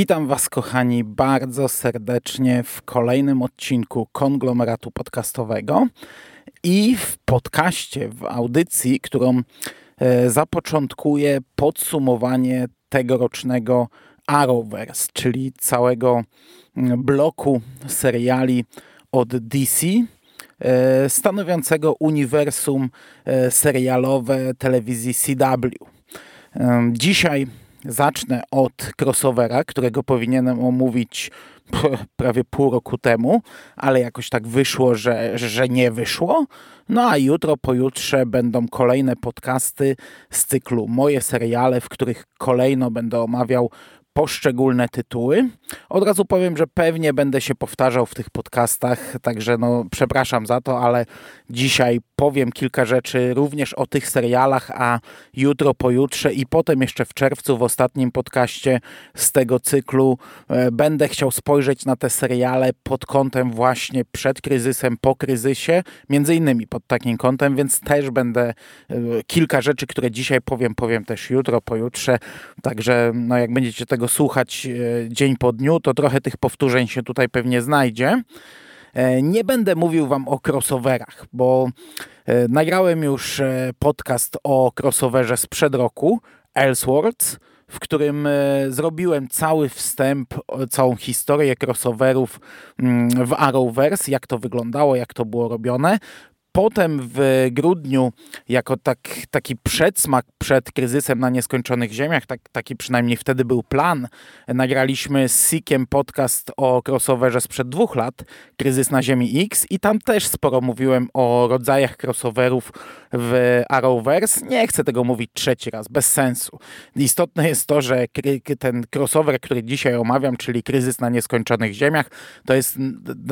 Witam Was, kochani, bardzo serdecznie w kolejnym odcinku konglomeratu podcastowego i w podcaście, w audycji, którą e, zapoczątkuje podsumowanie tegorocznego Arrowverse, czyli całego bloku seriali od DC, e, stanowiącego uniwersum e, serialowe telewizji CW. Dzisiaj zacznę od crossovera, którego powinienem omówić prawie pół roku temu, ale jakoś tak wyszło, że, że nie wyszło. No a jutro, pojutrze będą kolejne podcasty z cyklu Moje seriale, w których kolejno będę omawiał poszczególne tytuły. Od razu powiem, że pewnie będę się powtarzał w tych podcastach, także no przepraszam za to, ale dzisiaj powiem kilka rzeczy również o tych serialach, a jutro, pojutrze i potem jeszcze w czerwcu w ostatnim podcaście z tego cyklu e, będę chciał spojrzeć na te seriale pod kątem właśnie przed kryzysem, po kryzysie, między innymi pod takim kątem, więc też będę e, kilka rzeczy, które dzisiaj powiem, powiem też jutro, pojutrze, także no jak będziecie tego słuchać e, dzień po dniu, to trochę tych powtórzeń się tutaj pewnie znajdzie. E, nie będę mówił Wam o crossoverach, bo e, nagrałem już podcast o crossoverze sprzed roku, Elseworlds, w którym zrobiłem cały wstęp, całą historię crossoverów mm, w Arrowverse, jak to wyglądało, jak to było robione. Potem w grudniu, jako tak, taki przedsmak przed kryzysem na nieskończonych ziemiach, tak, taki przynajmniej wtedy był plan, nagraliśmy z Sikiem podcast o crossoverze sprzed dwóch lat, Kryzys na Ziemi X i tam też sporo mówiłem o rodzajach crossoverów w Arrowverse. Nie chcę tego mówić trzeci raz, bez sensu. Istotne jest to, że ten crossover, który dzisiaj omawiam, czyli Kryzys na nieskończonych ziemiach, to jest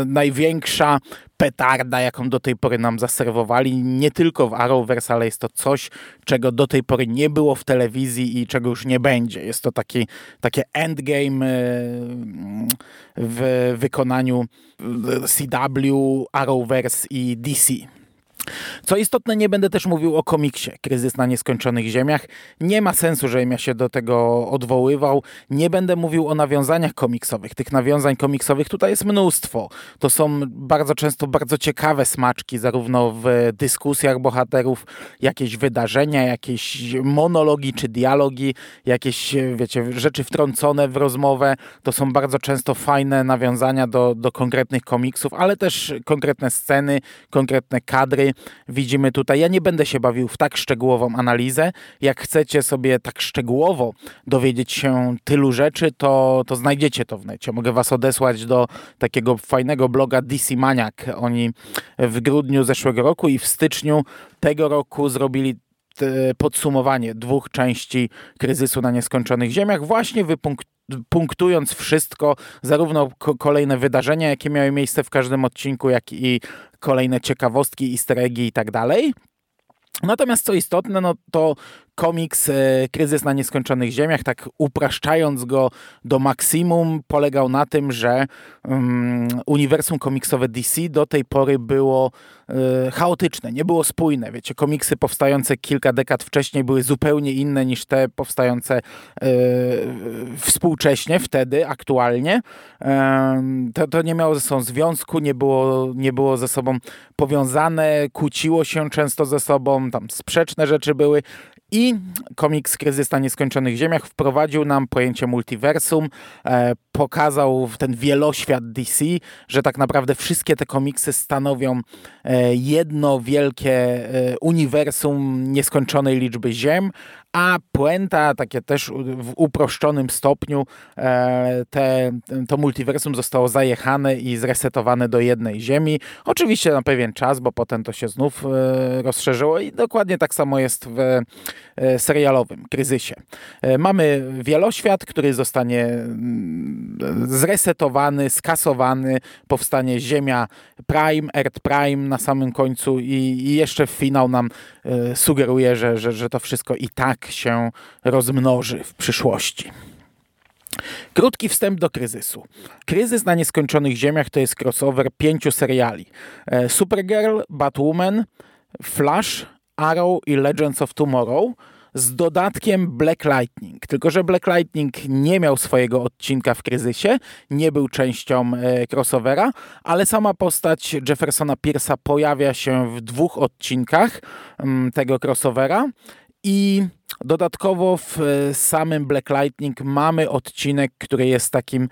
największa petarda, jaką do tej pory nam zaserwowali. Nie tylko w Arrowverse, ale jest to coś, czego do tej pory nie było w telewizji i czego już nie będzie. Jest to taki, takie endgame e, w wykonaniu CW, Arrowverse i DC. Co istotne, nie będę też mówił o komiksie Kryzys na nieskończonych ziemiach. Nie ma sensu, żebym ja się do tego odwoływał. Nie będę mówił o nawiązaniach komiksowych. Tych nawiązań komiksowych tutaj jest mnóstwo. To są bardzo często bardzo ciekawe smaczki, zarówno w dyskusjach bohaterów, jakieś wydarzenia, jakieś monologi czy dialogi, jakieś, wiecie, rzeczy wtrącone w rozmowę. To są bardzo często fajne nawiązania do, do konkretnych komiksów, ale też konkretne sceny, konkretne kadry widzimy tutaj. Ja nie będę się bawił w tak szczegółową analizę. Jak chcecie sobie tak szczegółowo dowiedzieć się tylu rzeczy, to, to znajdziecie to w necie. Mogę was odesłać do takiego fajnego bloga DC Maniac. Oni w grudniu zeszłego roku i w styczniu tego roku zrobili podsumowanie dwóch części kryzysu na nieskończonych ziemiach, właśnie wypunktując wszystko, zarówno kolejne wydarzenia, jakie miały miejsce w każdym odcinku, jak i kolejne ciekawostki, easter eggi i tak dalej. Natomiast co istotne, no to komiks e, Kryzys na nieskończonych ziemiach, tak upraszczając go do maksimum, polegał na tym, że um, uniwersum komiksowe DC do tej pory było e, chaotyczne, nie było spójne. Wiecie, komiksy powstające kilka dekad wcześniej były zupełnie inne niż te powstające e, współcześnie, wtedy, aktualnie. to, to nie miało ze sobą związku, nie było, nie było ze sobą powiązane, kłóciło się często ze sobą, tam sprzeczne rzeczy były i komiks Kryzys na Nieskończonych Ziemiach wprowadził nam pojęcie multiversum, e, pokazał ten wieloświat DC, że tak naprawdę wszystkie te komiksy stanowią e, jedno wielkie e, uniwersum nieskończonej liczby ziem, a puenta, takie też w uproszczonym stopniu, e, te, to multiversum zostało zajechane i zresetowane do jednej ziemi. Oczywiście na pewien czas, bo potem to się znów e, rozszerzyło i dokładnie tak samo jest w e, serialowym kryzysie. Mamy wieloświat, który zostanie mm, zresetowany, skasowany, powstanie Ziemia Prime, Earth Prime na samym końcu i, i jeszcze finał nam sugeruje, że, że, że to wszystko i tak się rozmnoży w przyszłości. Krótki wstęp do kryzysu. Kryzys na nieskończonych ziemiach to jest crossover pięciu seriali. E, Supergirl, Batwoman, Flash, Arrow i Legends of Tomorrow. z dodatkiem Black Lightning. Tylko, że Black Lightning nie miał swojego odcinka w kryzysie, nie był częścią e, crossovera, ale sama postać Jeffersona Pierce'a pojawia się w dwóch odcinkach mm, tego crossovera i dodatkowo w e, samym Black Lightning mamy odcinek, który jest takim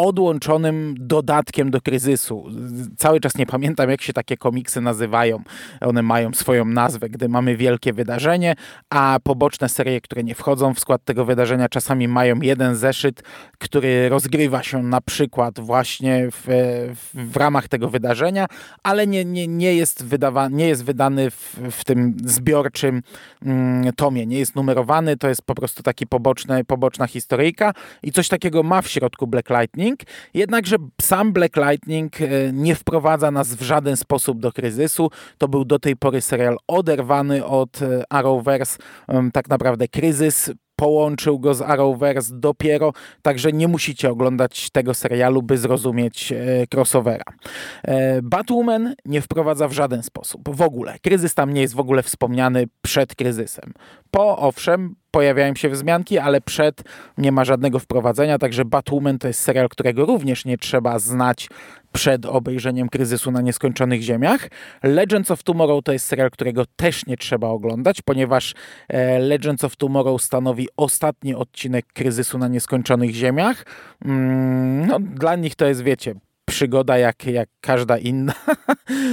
odłączonym dodatkiem do kryzysu. Cały czas nie pamiętam, jak się takie komiksy nazywają. One mają swoją nazwę, gdy mamy wielkie wydarzenie, a poboczne serie, które nie wchodzą w skład tego wydarzenia, czasami mają jeden zeszyt, który rozgrywa się na przykład właśnie w, w, ramach tego wydarzenia, ale nie, nie, nie, jest, wydawa, nie jest wydany w, w tym zbiorczym mm, tomie, nie jest numerowany, to jest po prostu taki poboczny, poboczna historyjka i coś takiego ma w środku Black Lightning, Lightning, jednakże sam Black Lightning e, nie wprowadza nas w żaden sposób do kryzysu. To był do tej pory serial oderwany od e, Arrowverse. Tak naprawdę kryzys połączył go z Arrowverse dopiero, także nie musicie oglądać tego serialu, by zrozumieć e, crossovera. E, Batwoman nie wprowadza w żaden sposób, w ogóle. Kryzys tam nie jest w ogóle wspomniany przed kryzysem. Po, owszem, pojawiają się wzmianki, ale przed nie ma żadnego wprowadzenia, także Batwoman to jest serial, którego również nie trzeba znać przed obejrzeniem kryzysu na nieskończonych ziemiach. Legends of Tomorrow to jest serial, którego też nie trzeba oglądać, ponieważ e, Legends of Tomorrow stanowi ostatni odcinek kryzysu na nieskończonych ziemiach. Mm, no, dla nich to jest, wiecie, przygoda jak, jak każda inna.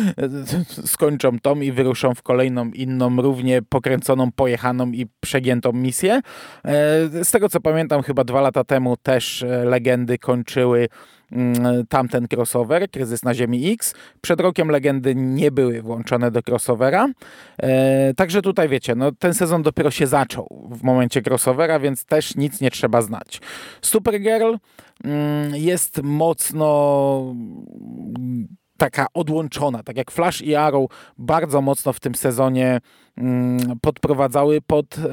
Skończą tą i wyruszą w kolejną inną, równie pokręconą, pojechaną i przegiętą misję. E, z tego co pamiętam, chyba dwa lata temu też e, legendy kończyły tamten crossover, Kryzys na Ziemi X. Przed rokiem legendy nie były włączone do crossovera. E, także tutaj wiecie, no, ten sezon dopiero się zaczął w momencie crossovera, więc też nic nie trzeba znać. Supergirl mm, jest mocno taka odłączona, tak jak Flash i Arrow bardzo mocno w tym sezonie mm, podprowadzały pod e,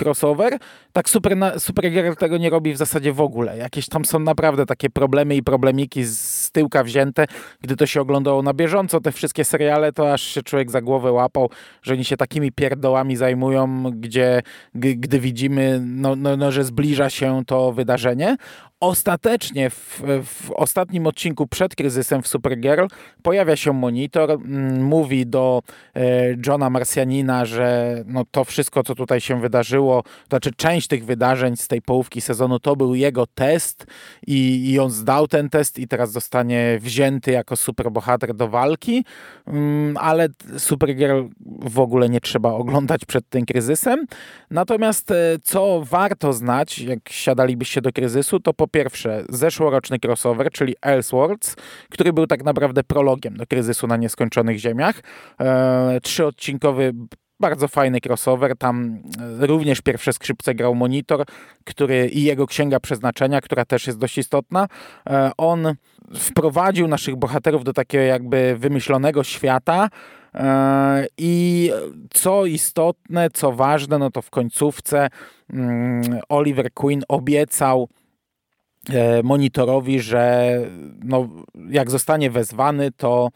crossover. Tak super, Supergirl tego nie robi w zasadzie w ogóle. Jakieś tam są naprawdę takie problemy i problemiki z tyłka wzięte. Gdy to się oglądało na bieżąco, te wszystkie seriale, to aż się człowiek za głowę łapał, że oni się takimi pierdołami zajmują, gdzie gdy widzimy, no, no, no, że zbliża się to wydarzenie. Ostatecznie w, w, ostatnim odcinku przed kryzysem w Supergirl pojawia się monitor, mm, mówi do e, Johna Marsjanina, że no, to wszystko, co tutaj się wydarzyło, to znaczy część tych wydarzeń z tej połówki sezonu to był jego test i, i on zdał ten test i teraz zostanie wzięty jako superbohater do walki, mm, ale Supergirl w ogóle nie trzeba oglądać przed tym kryzysem. Natomiast e, co warto znać, jak siadalibyście do kryzysu, to po pierwsze zeszłoroczny crossover, czyli Elseworlds, który był tak naprawdę prologiem do kryzysu na nieskończonych ziemiach. E, trzyodcinkowy bardzo fajny crossover. Tam e, również pierwsze skrzypce grał Monitor, który i jego księga przeznaczenia, która też jest dość istotna. E, on wprowadził naszych bohaterów do takiego jakby wymyślonego świata. E, I co istotne, co ważne, no to w końcówce mm, Oliver Queen obiecał monitorowi, że no, jak zostanie wezwany, to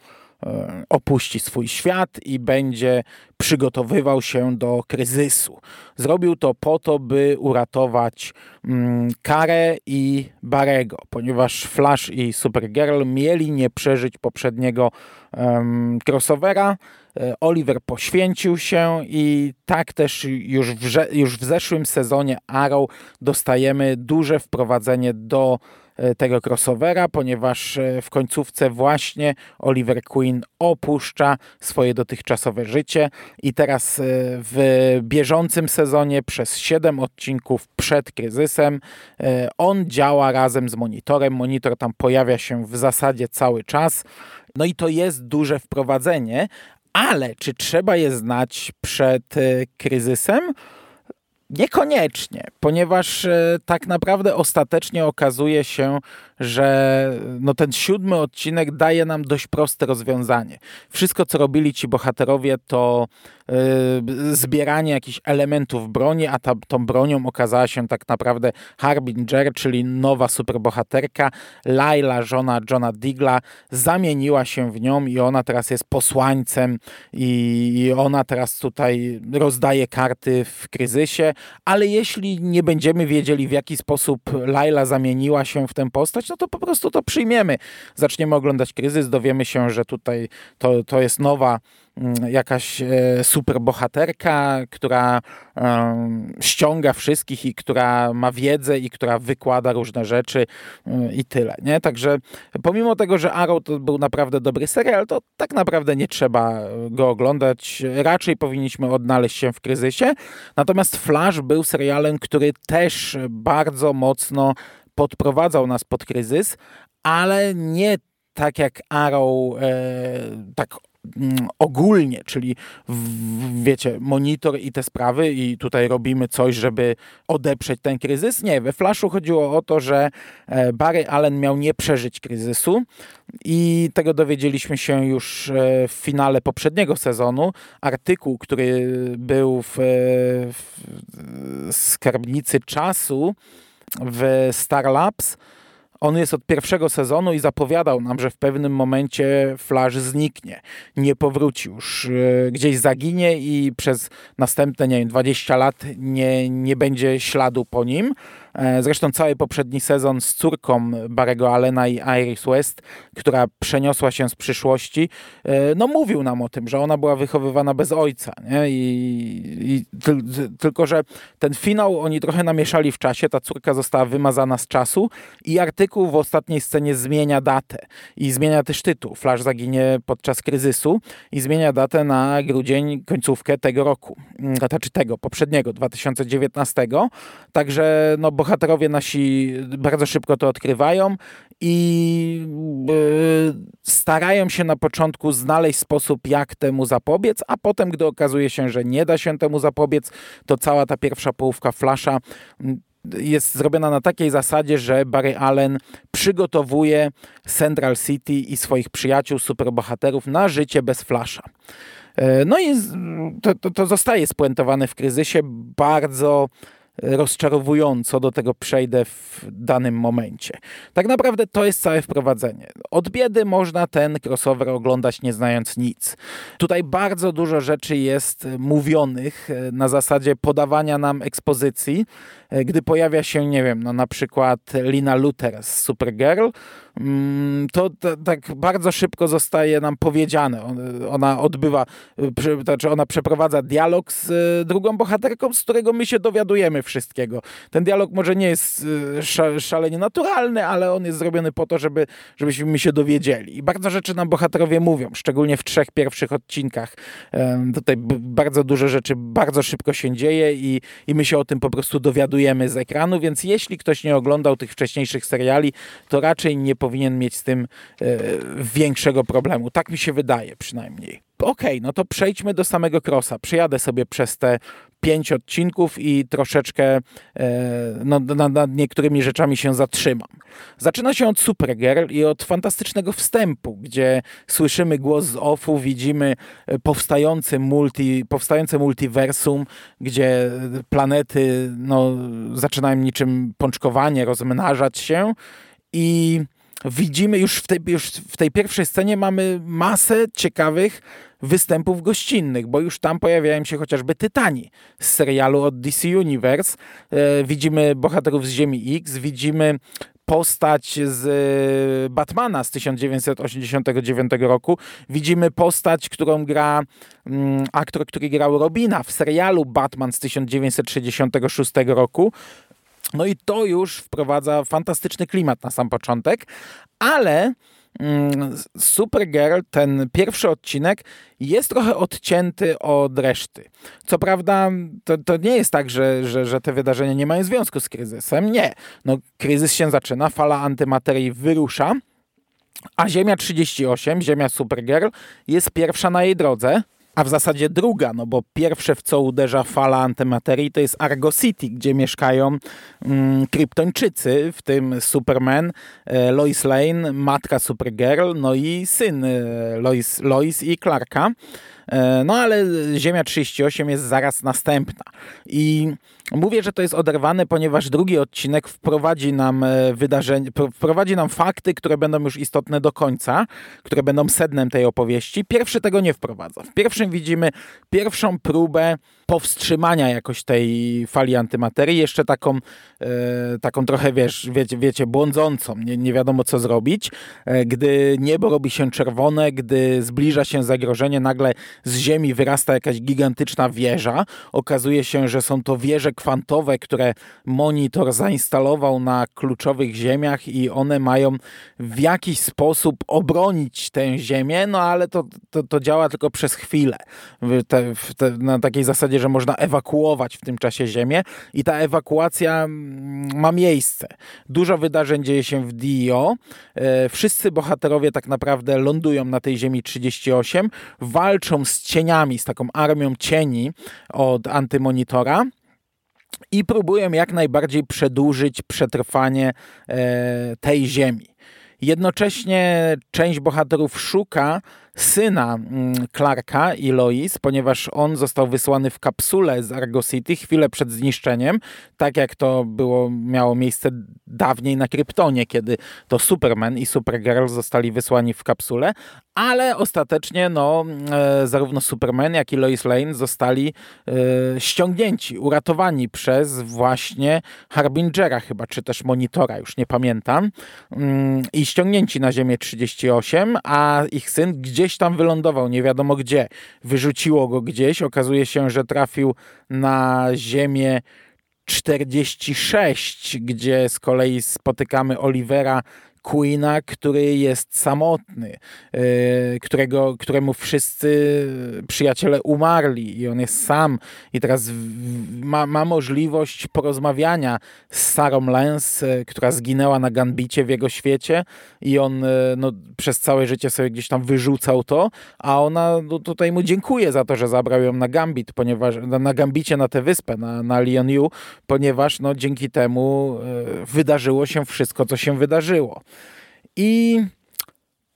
e, opuści swój świat i będzie przygotowywał się do kryzysu. Zrobił to po to, by uratować mm, Karę i Barego, ponieważ Flash i Supergirl mieli nie przeżyć poprzedniego um, crossovera. E, Oliver poświęcił się i tak też już w, już w zeszłym sezonie Arrow dostajemy duże wprowadzenie do e, tego crossovera, ponieważ e, w końcówce właśnie Oliver Queen opuszcza swoje dotychczasowe życie i teraz w bieżącym sezonie przez 7 odcinków przed kryzysem on działa razem z monitorem. Monitor tam pojawia się w zasadzie cały czas. No i to jest duże wprowadzenie, ale czy trzeba je znać przed e, kryzysem? Niekoniecznie, ponieważ e, tak naprawdę ostatecznie okazuje się, że no ten siódmy odcinek daje nam dość proste rozwiązanie. Wszystko, co robili ci bohaterowie, to zbieranie jakichś elementów broni, a ta, tą bronią okazała się tak naprawdę Harbinger, czyli nowa superbohaterka. Laila, żona Johna Digla, zamieniła się w nią i ona teraz jest posłańcem i, i ona teraz tutaj rozdaje karty w kryzysie, ale jeśli nie będziemy wiedzieli, w jaki sposób Laila zamieniła się w tę postać, no to po prostu to przyjmiemy. Zaczniemy oglądać kryzys, dowiemy się, że tutaj to, to jest nowa jakaś e, super bohaterka, która ściąga wszystkich i która ma wiedzę i która wykłada różne rzeczy e, i tyle. Nie? Także pomimo tego, że Arrow to był naprawdę dobry serial, to tak naprawdę nie trzeba go oglądać. Raczej powinniśmy odnaleźć się w kryzysie. Natomiast Flash był serialem, który też bardzo mocno podprowadzał nas pod kryzys, ale nie tak jak Arrow, e, tak mm, ogólnie, czyli w, wiecie, monitor i te sprawy i tutaj robimy coś, żeby odeprzeć ten kryzys. Nie, we Flashu chodziło o to, że e, Barry Allen miał nie przeżyć kryzysu i tego dowiedzieliśmy się już e, w finale poprzedniego sezonu. Artykuł, który był w, w skarbnicy czasu, w Star Labs. On jest od pierwszego sezonu i zapowiadał nam, że w pewnym momencie Flash zniknie, nie powróci już, e, gdzieś zaginie i przez następne, nie wiem, 20 lat nie, nie będzie śladu po nim. E, zresztą cały poprzedni sezon z córką Barego Allena i Iris West, która przeniosła się z przyszłości, e, no mówił nam o tym, że ona była wychowywana bez ojca. Nie? I, i ty, tylko, że ten finał oni trochę namieszali w czasie, ta córka została wymazana z czasu i artykuł w ostatniej scenie zmienia datę i zmienia też tytuł. Flash zaginie podczas kryzysu i zmienia datę na grudzień, końcówkę tego roku, znaczy tego poprzedniego, 2019. Także no bo bohaterowie nasi bardzo szybko to odkrywają i yy, starają się na początku znaleźć sposób, jak temu zapobiec, a potem, gdy okazuje się, że nie da się temu zapobiec, to cała ta pierwsza połówka Flasha jest zrobiona na takiej zasadzie, że Barry Allen przygotowuje Central City i swoich przyjaciół, superbohaterów na życie bez Flasha. E, no i to, to, to zostaje spuentowane w kryzysie bardzo rozczarowująco do tego przejdę w danym momencie. Tak naprawdę to jest całe wprowadzenie. Od biedy można ten crossover oglądać nie znając nic. Tutaj bardzo dużo rzeczy jest mówionych e, na zasadzie podawania nam ekspozycji, e, gdy pojawia się, nie wiem, no na przykład Lina Luther z Supergirl, Mm, to tak bardzo szybko zostaje nam powiedziane. Ona odbywa, znaczy ona przeprowadza dialog z e, drugą bohaterką, z którego my się dowiadujemy wszystkiego. Ten dialog może nie jest e, szalenie naturalny, ale on jest zrobiony po to, żeby, żebyśmy się dowiedzieli. I bardzo rzeczy nam bohaterowie mówią, szczególnie w trzech pierwszych odcinkach. Tutaj bardzo dużo rzeczy bardzo szybko się dzieje i, i my się o tym po prostu dowiadujemy z ekranu, więc jeśli ktoś nie oglądał tych wcześniejszych seriali, to raczej nie powinien mieć z tym e, większego problemu. Tak mi się wydaje przynajmniej. Okej, okay, no to przejdźmy do samego Crossa. Przyjadę sobie przez te pięć odcinków i troszeczkę e, no, nad, nad niektórymi rzeczami się zatrzymam. Zaczyna się od Supergirl i od fantastycznego wstępu, gdzie słyszymy głos z offu, widzimy e, powstający multi, powstające multiversum, gdzie planety no, zaczynają niczym pączkowanie rozmnażać się i widzimy już w tej, już w tej pierwszej scenie mamy masę ciekawych występów gościnnych, bo już tam pojawiają się chociażby Tytani z serialu od DC Universe. E, widzimy bohaterów z Ziemi X, widzimy postać z e, Batmana z 1989 roku. Widzimy postać, którą gra mm, aktor, który grał Robina w serialu Batman z 1966 roku. No i to już wprowadza fantastyczny klimat na sam początek, ale mm, Supergirl, ten pierwszy odcinek jest trochę odcięty od reszty. Co prawda, to, to nie jest tak, że, że, że te wydarzenia nie mają związku z kryzysem. Nie. No, kryzys się zaczyna, fala antymaterii wyrusza, a Ziemia 38, Ziemia Supergirl, jest pierwsza na jej drodze a w zasadzie druga, no bo pierwsze w co uderza fala antymaterii to jest Argo City, gdzie mieszkają mm, kryptończycy, w tym Superman, e, Lois Lane, matka Supergirl, no i syn e, Lois, Lois i Clarka. E, no ale Ziemia 38 jest zaraz następna. I mówię, że to jest oderwane, ponieważ drugi odcinek wprowadzi nam e, wydarzenie, wprowadzi nam fakty, które będą już istotne do końca, które będą sednem tej opowieści. Pierwszy tego nie wprowadza. W pierwszym widzimy pierwszą próbę powstrzymania jakoś tej fali antymaterii, jeszcze taką, e, taką trochę, wiesz, wiecie, wiecie błądzącą, nie, nie wiadomo co zrobić. E, gdy niebo robi się czerwone, gdy zbliża się zagrożenie, nagle z ziemi wyrasta jakaś gigantyczna wieża. Okazuje się, że są to wieże kwantowe, które monitor zainstalował na kluczowych ziemiach i one mają w jakiś sposób obronić tę ziemię, no ale to, to, to działa tylko przez chwilę. Te, te, na takiej zasadzie, że można ewakuować w tym czasie ziemię i ta ewakuacja mm, ma miejsce. Dużo wydarzeń dzieje się w DIO. E, wszyscy bohaterowie tak naprawdę lądują na tej ziemi 38, walczą z cieniami, z taką armią cieni od antymonitora i próbują jak najbardziej przedłużyć przetrwanie e, tej ziemi. Jednocześnie część bohaterów szuka syna mm, Clarka i Lois, ponieważ on został wysłany w kapsule z Argo City chwilę przed zniszczeniem, tak jak to było, miało miejsce dawniej na Kryptonie, kiedy to Superman i Supergirl zostali wysłani w kapsule, ale ostatecznie no, e, zarówno Superman, jak i Lois Lane zostali e, ściągnięci, uratowani przez właśnie Harbingera chyba, czy też Monitora, już nie pamiętam, mm, i ściągnięci na Ziemię 38, a ich syn gdzieś tam wylądował, nie wiadomo gdzie. Wyrzuciło go gdzieś, okazuje się, że trafił na Ziemię 46, gdzie z kolei spotykamy Olivera Queena, który jest samotny, e, którego, któremu wszyscy przyjaciele umarli i on jest sam. I teraz ma, ma możliwość porozmawiania z Sarą Lens, e, która zginęła na Gambicie w jego świecie. I on e, no, przez całe życie sobie gdzieś tam wyrzucał to, a ona no, tutaj mu dziękuję za to, że zabrał ją na Gambit, ponieważ na Gambicie, na tę wyspę, na, na Lion Yu, ponieważ no, dzięki temu wydarzyło się wszystko, co się wydarzyło. I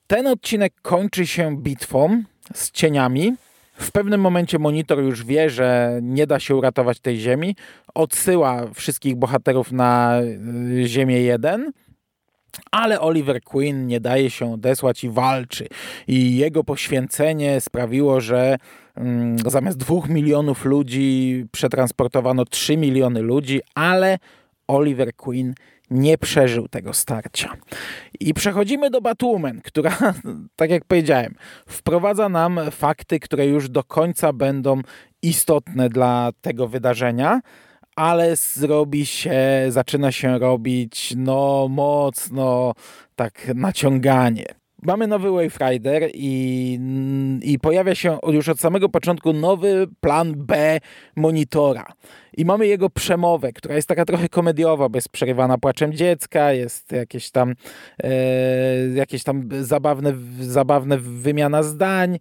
ten odcinek kończy się bitwą z cieniami. W pewnym momencie monitor już wie, że nie da się uratować tej ziemi. Odsyła wszystkich bohaterów na y, Ziemię 1. Ale Oliver Queen nie daje się odesłać i walczy. I jego poświęcenie sprawiło, że mm, zamiast dwóch milionów ludzi przetransportowano 3 miliony ludzi, ale Oliver Queen nie przeżył tego starcia. I przechodzimy do Batwoman, która, tak jak powiedziałem, wprowadza nam fakty, które już do końca będą istotne dla tego wydarzenia, ale zrobi się, zaczyna się robić no mocno tak naciąganie. Mamy nowy Wave Rider i, i pojawia się już od samego początku nowy plan B monitora. I mamy jego przemowę, która jest taka trochę komediowa, bez przerywana płaczem dziecka, jest jakieś tam, e, jakieś tam zabawne, zabawne wymiana zdań.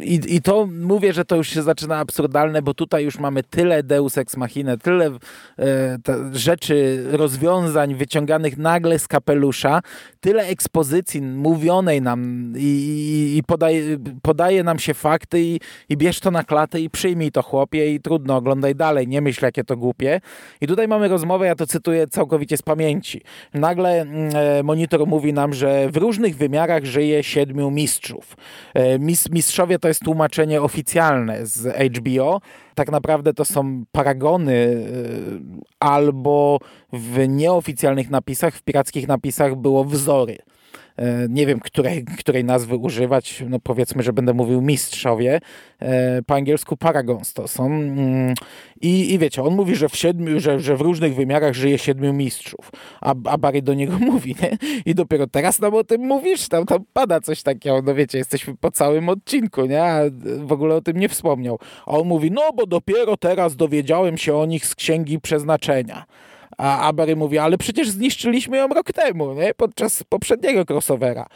I, I to mówię, że to już się zaczyna absurdalne, bo tutaj już mamy tyle deus ex machina, tyle e, rzeczy, rozwiązań wyciąganych nagle z kapelusza, tyle ekspozycji mówionej nam i, i, i podaje, podaje nam się fakty i, i bierz to na klatę i przyjmij to chłopie i trudno, oglądaj dalej, nie myśl jakie to głupie. I tutaj mamy rozmowę, ja to cytuję całkowicie z pamięci. Nagle mm, e, monitor mówi nam, że w różnych wymiarach żyje siedmiu mistrzów. E, mis, mistrzowie to jest tłumaczenie oficjalne z HBO. Tak naprawdę to są paragony e, albo w nieoficjalnych napisach, w pirackich napisach było wzory. E, nie wiem, której, której nazwy używać, no powiedzmy, że będę mówił mistrzowie, e, po angielsku paragons to są. Mm, I, i wiecie, on mówi, że w, siedmiu, że, że w różnych wymiarach żyje siedmiu mistrzów, a, a Barry do niego mówi, nie? I dopiero teraz nam o tym mówisz, tam, tam pada coś takiego, no wiecie, jesteśmy po całym odcinku, nie? A w ogóle o tym nie wspomniał. A on mówi, no bo dopiero teraz dowiedziałem się o nich z Księgi Przeznaczenia. A Barry mówi, ale przecież zniszczyliśmy ją rok temu, nie? podczas poprzedniego crossovera.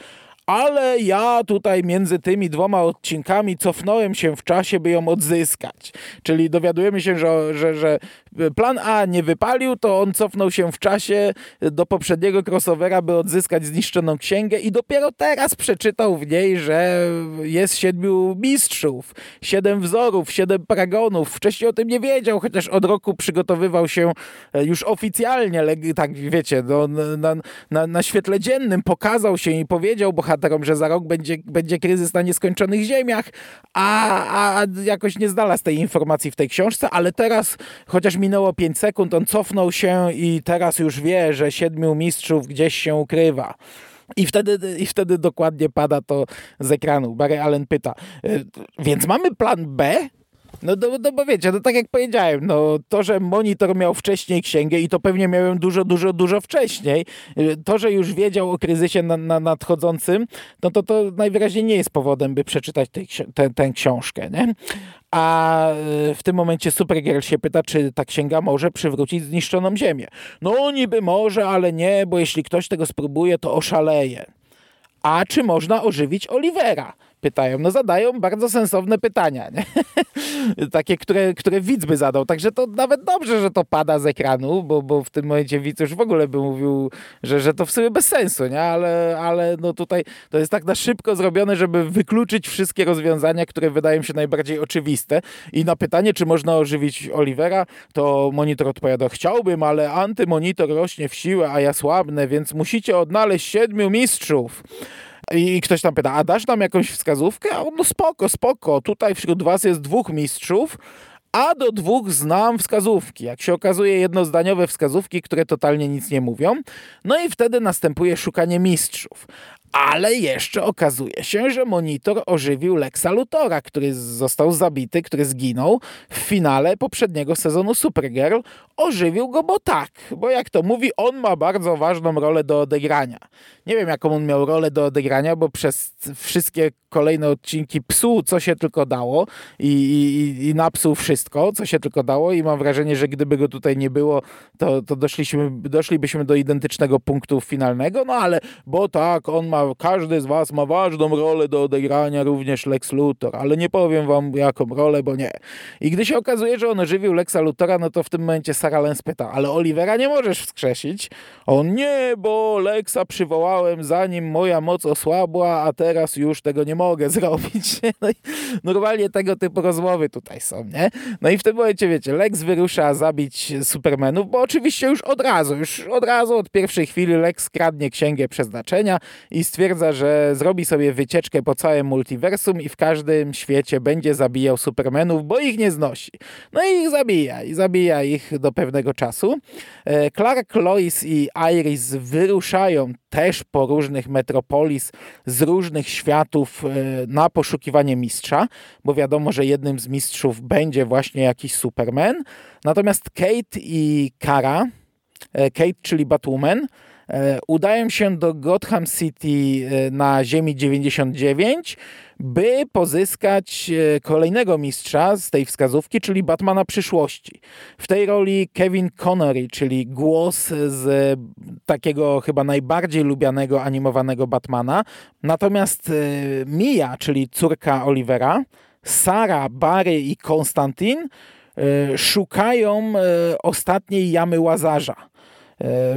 ale ja tutaj między tymi dwoma odcinkami cofnąłem się w czasie, by ją odzyskać. Czyli dowiadujemy się, że, że, że plan A nie wypalił, to on cofnął się w czasie do poprzedniego crossovera, by odzyskać zniszczoną księgę i dopiero teraz przeczytał w niej, że jest siedmiu mistrzów, siedem wzorów, siedem paragonów. Wcześniej o tym nie wiedział, chociaż od roku przygotowywał się e, już oficjalnie, tak wiecie, no, na, na, na świetle dziennym pokazał się i powiedział bohaterom, że za rok będzie, będzie kryzys na nieskończonych ziemiach, a, a jakoś nie znalazł tej informacji w tej książce, ale teraz, chociaż minęło 5 sekund, on cofnął się i teraz już wie, że siedmiu mistrzów gdzieś się ukrywa. I wtedy, I wtedy dokładnie pada to z ekranu. Barry Allen pyta, y, więc mamy plan B? No, no, no bo wiecie, no tak jak powiedziałem, no to, że monitor miał wcześniej księgę i to pewnie miałem dużo, dużo, dużo wcześniej, y, to, że już wiedział o kryzysie na, na nadchodzącym, no to to najwyraźniej nie jest powodem, by przeczytać tę książkę, nie? A y, w tym momencie Supergirl się pyta, czy ta księga może przywrócić zniszczoną ziemię. No niby może, ale nie, bo jeśli ktoś tego spróbuje, to oszaleje. A czy można ożywić Olivera? Pytają. No zadają bardzo sensowne pytania, takie, które, które widz by zadał. Także to nawet dobrze, że to pada z ekranu, bo, bo w tym momencie widz już w ogóle by mówił, że, że to w sumie bez sensu, nie? Ale, ale no tutaj to jest tak na szybko zrobione, żeby wykluczyć wszystkie rozwiązania, które wydają się najbardziej oczywiste. I na pytanie, czy można ożywić Olivera, to monitor odpowiada, chciałbym, ale antymonitor rośnie w siłę, a ja słabnę, więc musicie odnaleźć siedmiu mistrzów. I ktoś tam pyta, a dasz nam jakąś wskazówkę? A on, no spoko, spoko, tutaj wśród was jest dwóch mistrzów, a do dwóch znam wskazówki. Jak się okazuje, jednozdaniowe wskazówki, które totalnie nic nie mówią. No i wtedy następuje szukanie mistrzów. Ale jeszcze okazuje się, że monitor ożywił Lexa Lutora, który został zabity, który zginął w finale poprzedniego sezonu Supergirl. Ożywił go, bo tak, bo jak to mówi, on ma bardzo ważną rolę do odegrania. Nie wiem, jaką on miał rolę do odegrania, bo przez wszystkie kolejne odcinki psuł, co się tylko dało i, i, i napsuł wszystko, co się tylko dało i mam wrażenie, że gdyby go tutaj nie było, to, to doszliśmy, doszlibyśmy do identycznego punktu finalnego, no ale, bo tak, on ma każdy z was ma ważną rolę do odegrania, również Lex Luthor, ale nie powiem wam jaką rolę, bo nie. I gdy się okazuje, że on ożywił Lexa Luthora, no to w tym momencie Sarah Lance pyta, ale Olivera nie możesz wskrzesić? On nie, bo Lexa przywołałem zanim moja moc osłabła, a teraz już tego nie mogę zrobić. No normalnie tego typu rozmowy tutaj są, nie? No i w tym momencie, wiecie, Lex wyrusza zabić Supermanów, bo oczywiście już od razu, już od razu, od pierwszej chwili Lex kradnie księgę przeznaczenia i stwierdza, że zrobi sobie wycieczkę po całym multiversum i w każdym świecie będzie zabijał Supermanów, bo ich nie znosi. No i ich zabija. I zabija ich do pewnego czasu. E, Clark, Lois i Iris wyruszają też po różnych metropolis z różnych światów e, na poszukiwanie mistrza, bo wiadomo, że jednym z mistrzów będzie właśnie jakiś Superman. Natomiast Kate i Kara, e, Kate, czyli Batwoman, udają się do Gotham City e, na Ziemi 99, by pozyskać e, kolejnego mistrza z tej wskazówki, czyli Batmana przyszłości. W tej roli Kevin Connery, czyli głos z takiego chyba najbardziej lubianego animowanego Batmana. Natomiast Mia, czyli córka Olivera, Sara, Barry i Konstantin szukają ostatniej jamy Łazarza E,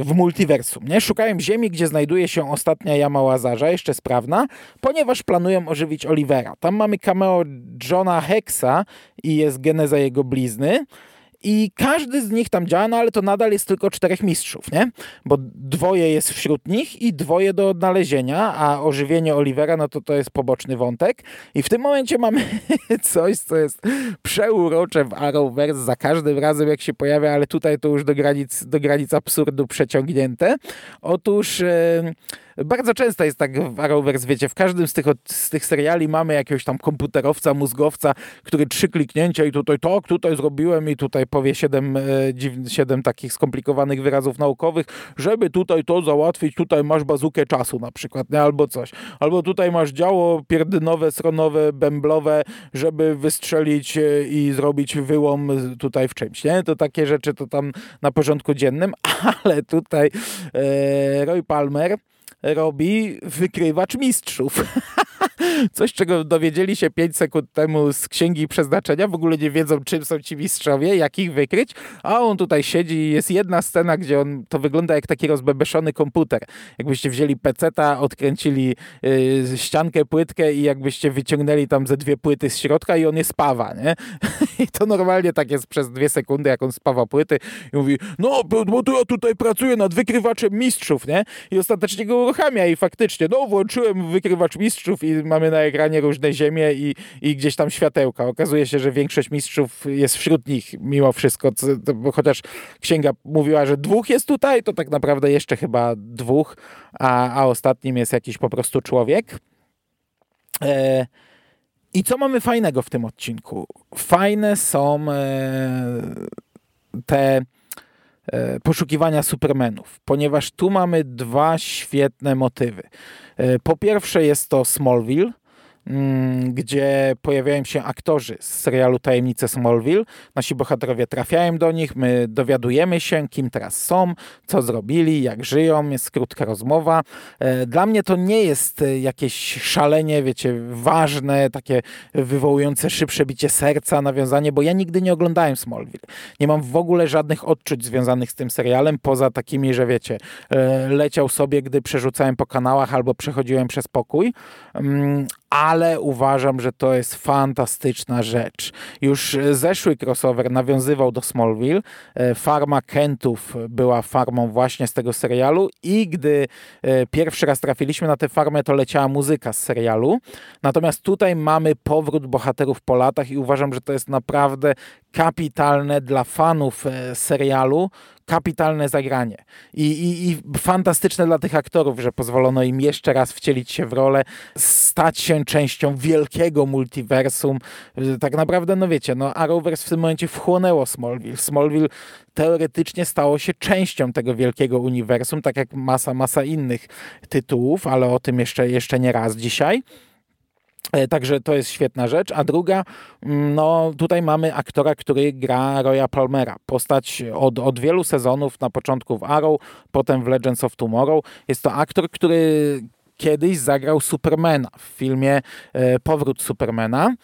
w multiversum. Nie? Szukają ziemi, gdzie znajduje się ostatnia jama Łazarza, jeszcze sprawna, ponieważ planują ożywić Olivera. Tam mamy cameo Johna Hexa i jest geneza jego blizny. I każdy z nich tam działa, no ale to nadal jest tylko czterech mistrzów, nie? Bo dwoje jest wśród nich i dwoje do odnalezienia, a ożywienie Olivera, no to to jest poboczny wątek. I w tym momencie mamy coś, co jest przeurocze w Arrowverse za każdym razem, jak się pojawia, ale tutaj to już do granic, do granic absurdu przeciągnięte. Otóż... Yy bardzo często jest tak w Arrowverse, wiecie, w każdym z tych, z tych seriali mamy jakiegoś tam komputerowca, mózgowca, który trzy kliknięcia i tutaj tak, tutaj zrobiłem i tutaj powie siedem, e, siedem takich skomplikowanych wyrazów naukowych, żeby tutaj to załatwić, tutaj masz bazukę czasu na przykład, nie? albo coś. Albo tutaj masz działo pierdynowe, sronowe, bęblowe, żeby wystrzelić e, i zrobić wyłom tutaj w czymś, nie? To takie rzeczy to tam na porządku dziennym, ale tutaj e, Roy Palmer robi wykrywacz mistrzów. Coś, czego dowiedzieli się 5 sekund temu z Księgi Przeznaczenia. W ogóle nie wiedzą, czym są ci mistrzowie, jak ich wykryć. A on tutaj siedzi i jest jedna scena, gdzie on to wygląda jak taki rozbebeszony komputer. Jakbyście wzięli peceta, odkręcili yy, ściankę, płytkę i jakbyście wyciągnęli tam ze dwie płyty z środka i on je spawa, nie? I to normalnie tak jest przez dwie sekundy, jak on spawa płyty i mówi, no, bo tu ja tutaj pracuję nad wykrywaczem mistrzów, nie? I ostatecznie go uruchamia i faktycznie, no, włączyłem wykrywacz mistrzów i mamy na ekranie różne ziemie i, i gdzieś tam światełka. Okazuje się, że większość mistrzów jest wśród nich mimo wszystko, bo chociaż księga mówiła, że dwóch jest tutaj, to tak naprawdę jeszcze chyba dwóch, a, a ostatnim jest jakiś po prostu człowiek. E, I co mamy fajnego w tym odcinku? Fajne są e, te poszukiwania Supermanów, ponieważ tu mamy dwa świetne motywy. E, po pierwsze jest to Smallville, gdzie pojawiają się aktorzy z serialu Tajemnice Smallville. Nasi bohaterowie trafiają do nich, my dowiadujemy się, kim teraz są, co zrobili, jak żyją, jest krótka rozmowa. E, dla mnie to nie jest e, jakieś szalenie, wiecie, ważne, takie wywołujące szybsze bicie serca, nawiązanie, bo ja nigdy nie oglądałem Smallville. Nie mam w ogóle żadnych odczuć związanych z tym serialem, poza takimi, że wiecie, e, leciał sobie, gdy przerzucałem po kanałach albo przechodziłem przez pokój, mm, ale uważam, że to jest fantastyczna rzecz. Już zeszły crossover nawiązywał do Smallville. E, farma Kentów była farmą właśnie z tego serialu i gdy e, pierwszy raz trafiliśmy na tę farmę, to leciała muzyka z serialu. Natomiast tutaj mamy powrót bohaterów po latach i uważam, że to jest naprawdę kapitalne dla fanów e, serialu, kapitalne zagranie. I, i, I, fantastyczne dla tych aktorów, że pozwolono im jeszcze raz wcielić się w rolę, stać się częścią wielkiego multiversum. Tak naprawdę, no wiecie, no Arrowverse w tym momencie wchłonęło Smallville. Smallville teoretycznie stało się częścią tego wielkiego uniwersum, tak jak masa, masa innych tytułów, ale o tym jeszcze, jeszcze nie raz dzisiaj. E, także to jest świetna rzecz. A druga, mm, no tutaj mamy aktora, który gra Roya Palmera. Postać od, od wielu sezonów, na początku w Arrow, potem w Legends of Tomorrow. Jest to aktor, który kiedyś zagrał Supermana w filmie e, Powrót Supermana.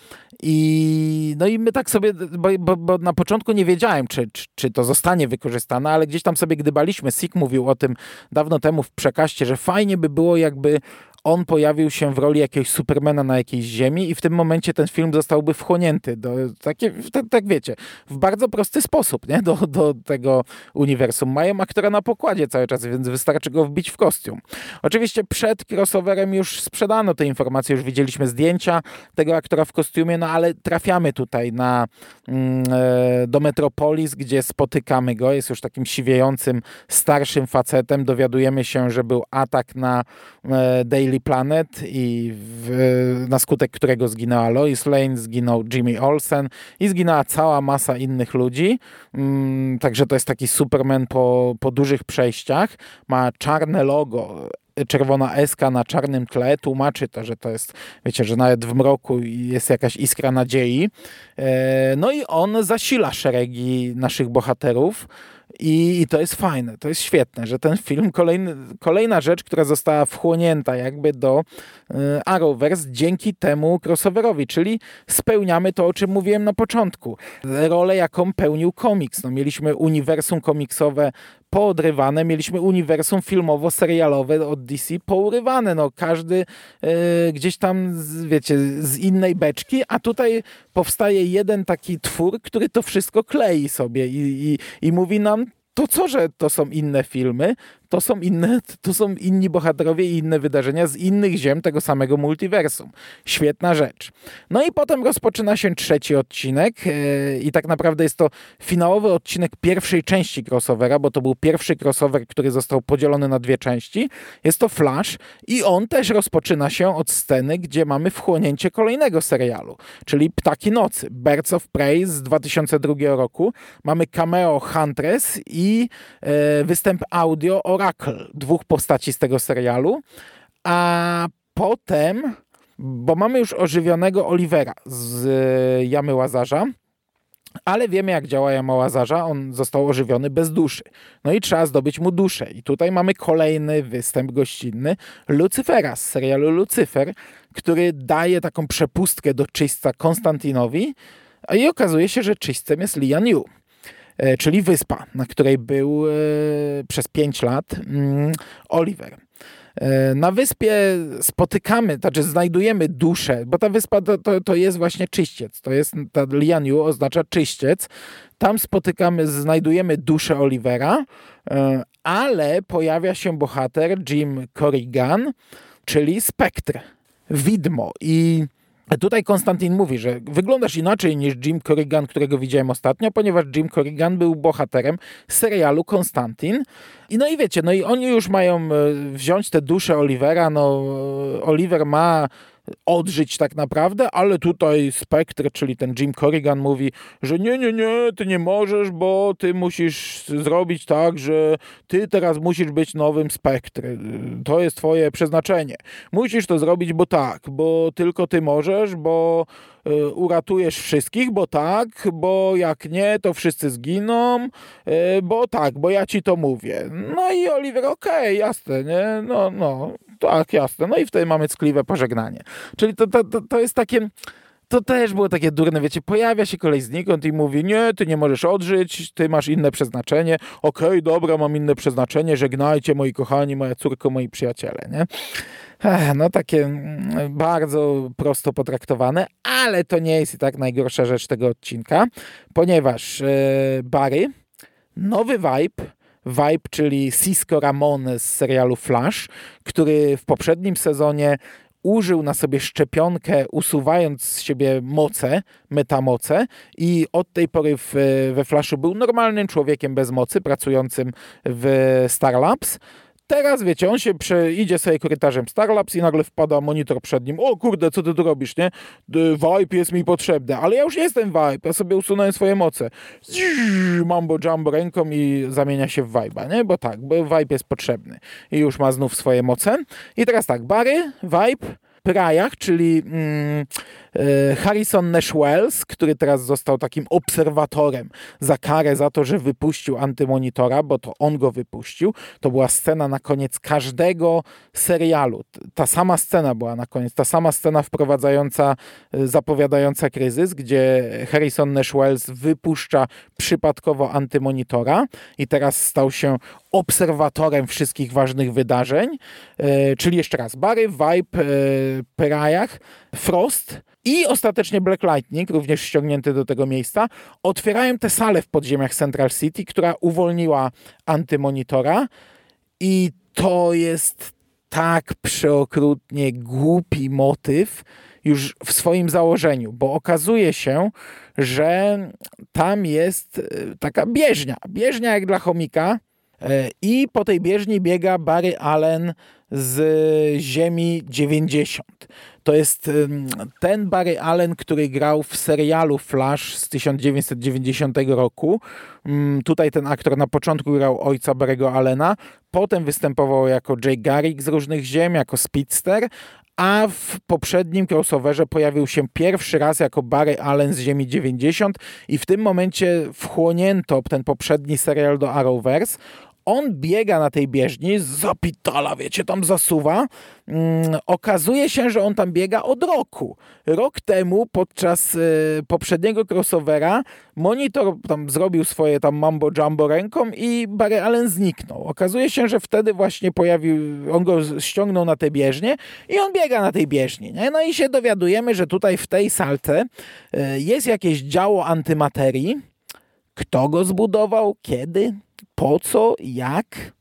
I, no i my tak sobie, bo, bo, bo, na początku nie wiedziałem, czy, czy, czy, to zostanie wykorzystane, ale gdzieś tam sobie gdybaliśmy. Sik mówił o tym dawno temu w przekaście, że fajnie by było, jakby on pojawił się w roli jakiegoś Supermana na jakiejś ziemi i w tym momencie ten film zostałby wchłonięty do, takie, tak, tak wiecie, w bardzo prosty sposób nie? Do, do tego uniwersum. Mają aktora na pokładzie cały czas, więc wystarczy go wbić w kostium. Oczywiście przed crossoverem już sprzedano te informacje, już widzieliśmy zdjęcia tego aktora w kostiumie, no ale trafiamy tutaj na, mm, e, do Metropolis, gdzie spotykamy go, jest już takim siwiejącym, starszym facetem, dowiadujemy się, że był atak na e, Daily Planet i w, na skutek którego zginęła Lois Lane, zginął Jimmy Olsen i zginęła cała masa innych ludzi. Mm, także to jest taki Superman po, po dużych przejściach. Ma czarne logo czerwona eska na czarnym tle tłumaczy to, że to jest, wiecie, że nawet w mroku jest jakaś iskra nadziei. E, no i on zasila szeregi naszych bohaterów. I, I, to jest fajne, to jest świetne, że ten film, kolejny, kolejna rzecz, która została wchłonięta jakby do y, Arrowverse dzięki temu crossoverowi, czyli spełniamy to, o czym mówiłem na początku. Rolę, jaką pełnił komiks. No, mieliśmy uniwersum komiksowe poodrywane, mieliśmy uniwersum filmowo-serialowe od DC pourywane. No, każdy y, gdzieś tam, z, wiecie, z innej beczki, a tutaj powstaje jeden taki twór, który to wszystko klei sobie i, i, i mówi nam, to co, że to są inne filmy, to są inne, to są inni bohaterowie i inne wydarzenia z innych ziem tego samego multiversum. Świetna rzecz. No i potem rozpoczyna się trzeci odcinek yy, i tak naprawdę jest to finałowy odcinek pierwszej części crossovera, bo to był pierwszy crossover, który został podzielony na dwie części. Jest to Flash i on też rozpoczyna się od sceny, gdzie mamy wchłonięcie kolejnego serialu, czyli Ptaki Nocy, Birds of Prey z 2002 roku. Mamy cameo Huntress i yy, występ audio Oracle, dwóch postaci z tego serialu, a potem, bo mamy już ożywionego Olivera z Jamy Łazarza, ale wiemy jak działa Jama Łazarza, on został ożywiony bez duszy. No i trzeba zdobyć mu duszę. I tutaj mamy kolejny występ gościnny Lucyfera z serialu Lucyfer, który daje taką przepustkę do czyśćca Konstantinowi i okazuje się, że czyśćcem jest Lian Yu e, czyli wyspa, na której był e, przez pięć lat mm, Oliver. E, na wyspie spotykamy, znaczy znajdujemy duszę, bo ta wyspa to, to, to jest właśnie czyściec. To jest, ta Lianiu oznacza czyściec. Tam spotykamy, znajdujemy duszę Olivera, e, ale pojawia się bohater Jim Corrigan, czyli Spektr, widmo. I Tutaj Konstantin mówi, że wyglądasz inaczej niż Jim Corrigan, którego widziałem ostatnio, ponieważ Jim Corrigan był bohaterem serialu Konstantin. I no i wiecie, no i oni już mają e, wziąć tę duszę Olivera. No, Oliver ma odżyć tak naprawdę, ale tutaj Spectre, czyli ten Jim Corrigan mówi, że nie, nie, nie, ty nie możesz, bo ty musisz zrobić tak, że ty teraz musisz być nowym Spectre. To jest twoje przeznaczenie. Musisz to zrobić, bo tak, bo tylko ty możesz, bo y, uratujesz wszystkich, bo tak, bo jak nie, to wszyscy zginą, y, bo tak, bo ja ci to mówię. No i Oliver, okej, okay, jasne, nie, no, no, tak, jasne. No i wtedy mamy ckliwe pożegnanie. Czyli to, to, to, to jest takie to też było takie durne, wiecie, pojawia się kolej znikąd i mówi, nie, ty nie możesz odżyć, ty masz inne przeznaczenie, okej, okay, dobra, mam inne przeznaczenie, żegnajcie moi kochani, moja córko, moi przyjaciele, nie? Ech, no takie mm, bardzo prosto potraktowane, ale to nie jest i tak najgorsza rzecz tego odcinka, ponieważ yy, Barry, nowy vibe, Vibe, czyli Cisco Ramon z serialu Flash, który w poprzednim sezonie użył na sobie szczepionkę, usuwając z siebie moce, metamoce i od tej pory w, we Flashu był normalnym człowiekiem bez mocy, pracującym w Star Labs. Teraz, wiecie, on się prze, idzie sobie korytarzem Starlabs i nagle wpada monitor przed nim. O kurde, co ty tu robisz, nie? Vibe jest mi potrzebny, ale ja już jestem Vibe, ja sobie usunąłem swoje moce. Mambo jumbo ręką i zamienia się w Vibe'a, nie? Bo tak, bo Vibe jest potrzebny. I już ma znów swoje moce. I teraz tak, Bary, Vibe, Prajach, czyli mm, Harrison Nash Wells, który teraz został takim obserwatorem za karę za to, że wypuścił antymonitora, bo to on go wypuścił. To była scena na koniec każdego serialu. Ta sama scena była na koniec, ta sama scena wprowadzająca, e, zapowiadająca kryzys, gdzie Harrison Nash Wells wypuszcza przypadkowo antymonitora i teraz stał się obserwatorem wszystkich ważnych wydarzeń, e, czyli jeszcze raz Barry, Vibe, Perajach, Frost i ostatecznie Black Lightning, również ściągnięty do tego miejsca, otwierają tę salę w podziemiach Central City, która uwolniła antymonitora. I to jest tak przeokrutnie głupi motyw już w swoim założeniu, bo okazuje się, że tam jest e, taka bieżnia, bieżnia jak dla chomika i po tej bieżni biega Barry Allen z Ziemi 90. To jest ten Barry Allen, który grał w serialu Flash z 1990 roku. Tutaj ten aktor na początku grał ojca Barry'ego Allena, potem występował jako Jay Garrick z różnych ziem, jako Speedster, a w poprzednim crossoverze pojawił się pierwszy raz jako Barry Allen z Ziemi 90 i w tym momencie wchłonięto ten poprzedni serial do Arrowverse. On biega na tej bieżni, zapitala, wiecie, tam zasuwa. Mm, okazuje się, że on tam biega od roku. Rok temu, podczas y, poprzedniego crossovera, monitor tam zrobił swoje tam mambo jumbo ręką i Barry Allen zniknął. Okazuje się, że wtedy właśnie pojawił, on go ściągnął na tę bieżnię i on biega na tej bieżni. Nie? No i się dowiadujemy, że tutaj w tej salce y, jest jakieś działo antymaterii. Kto go zbudował? Kiedy? Po co, jak,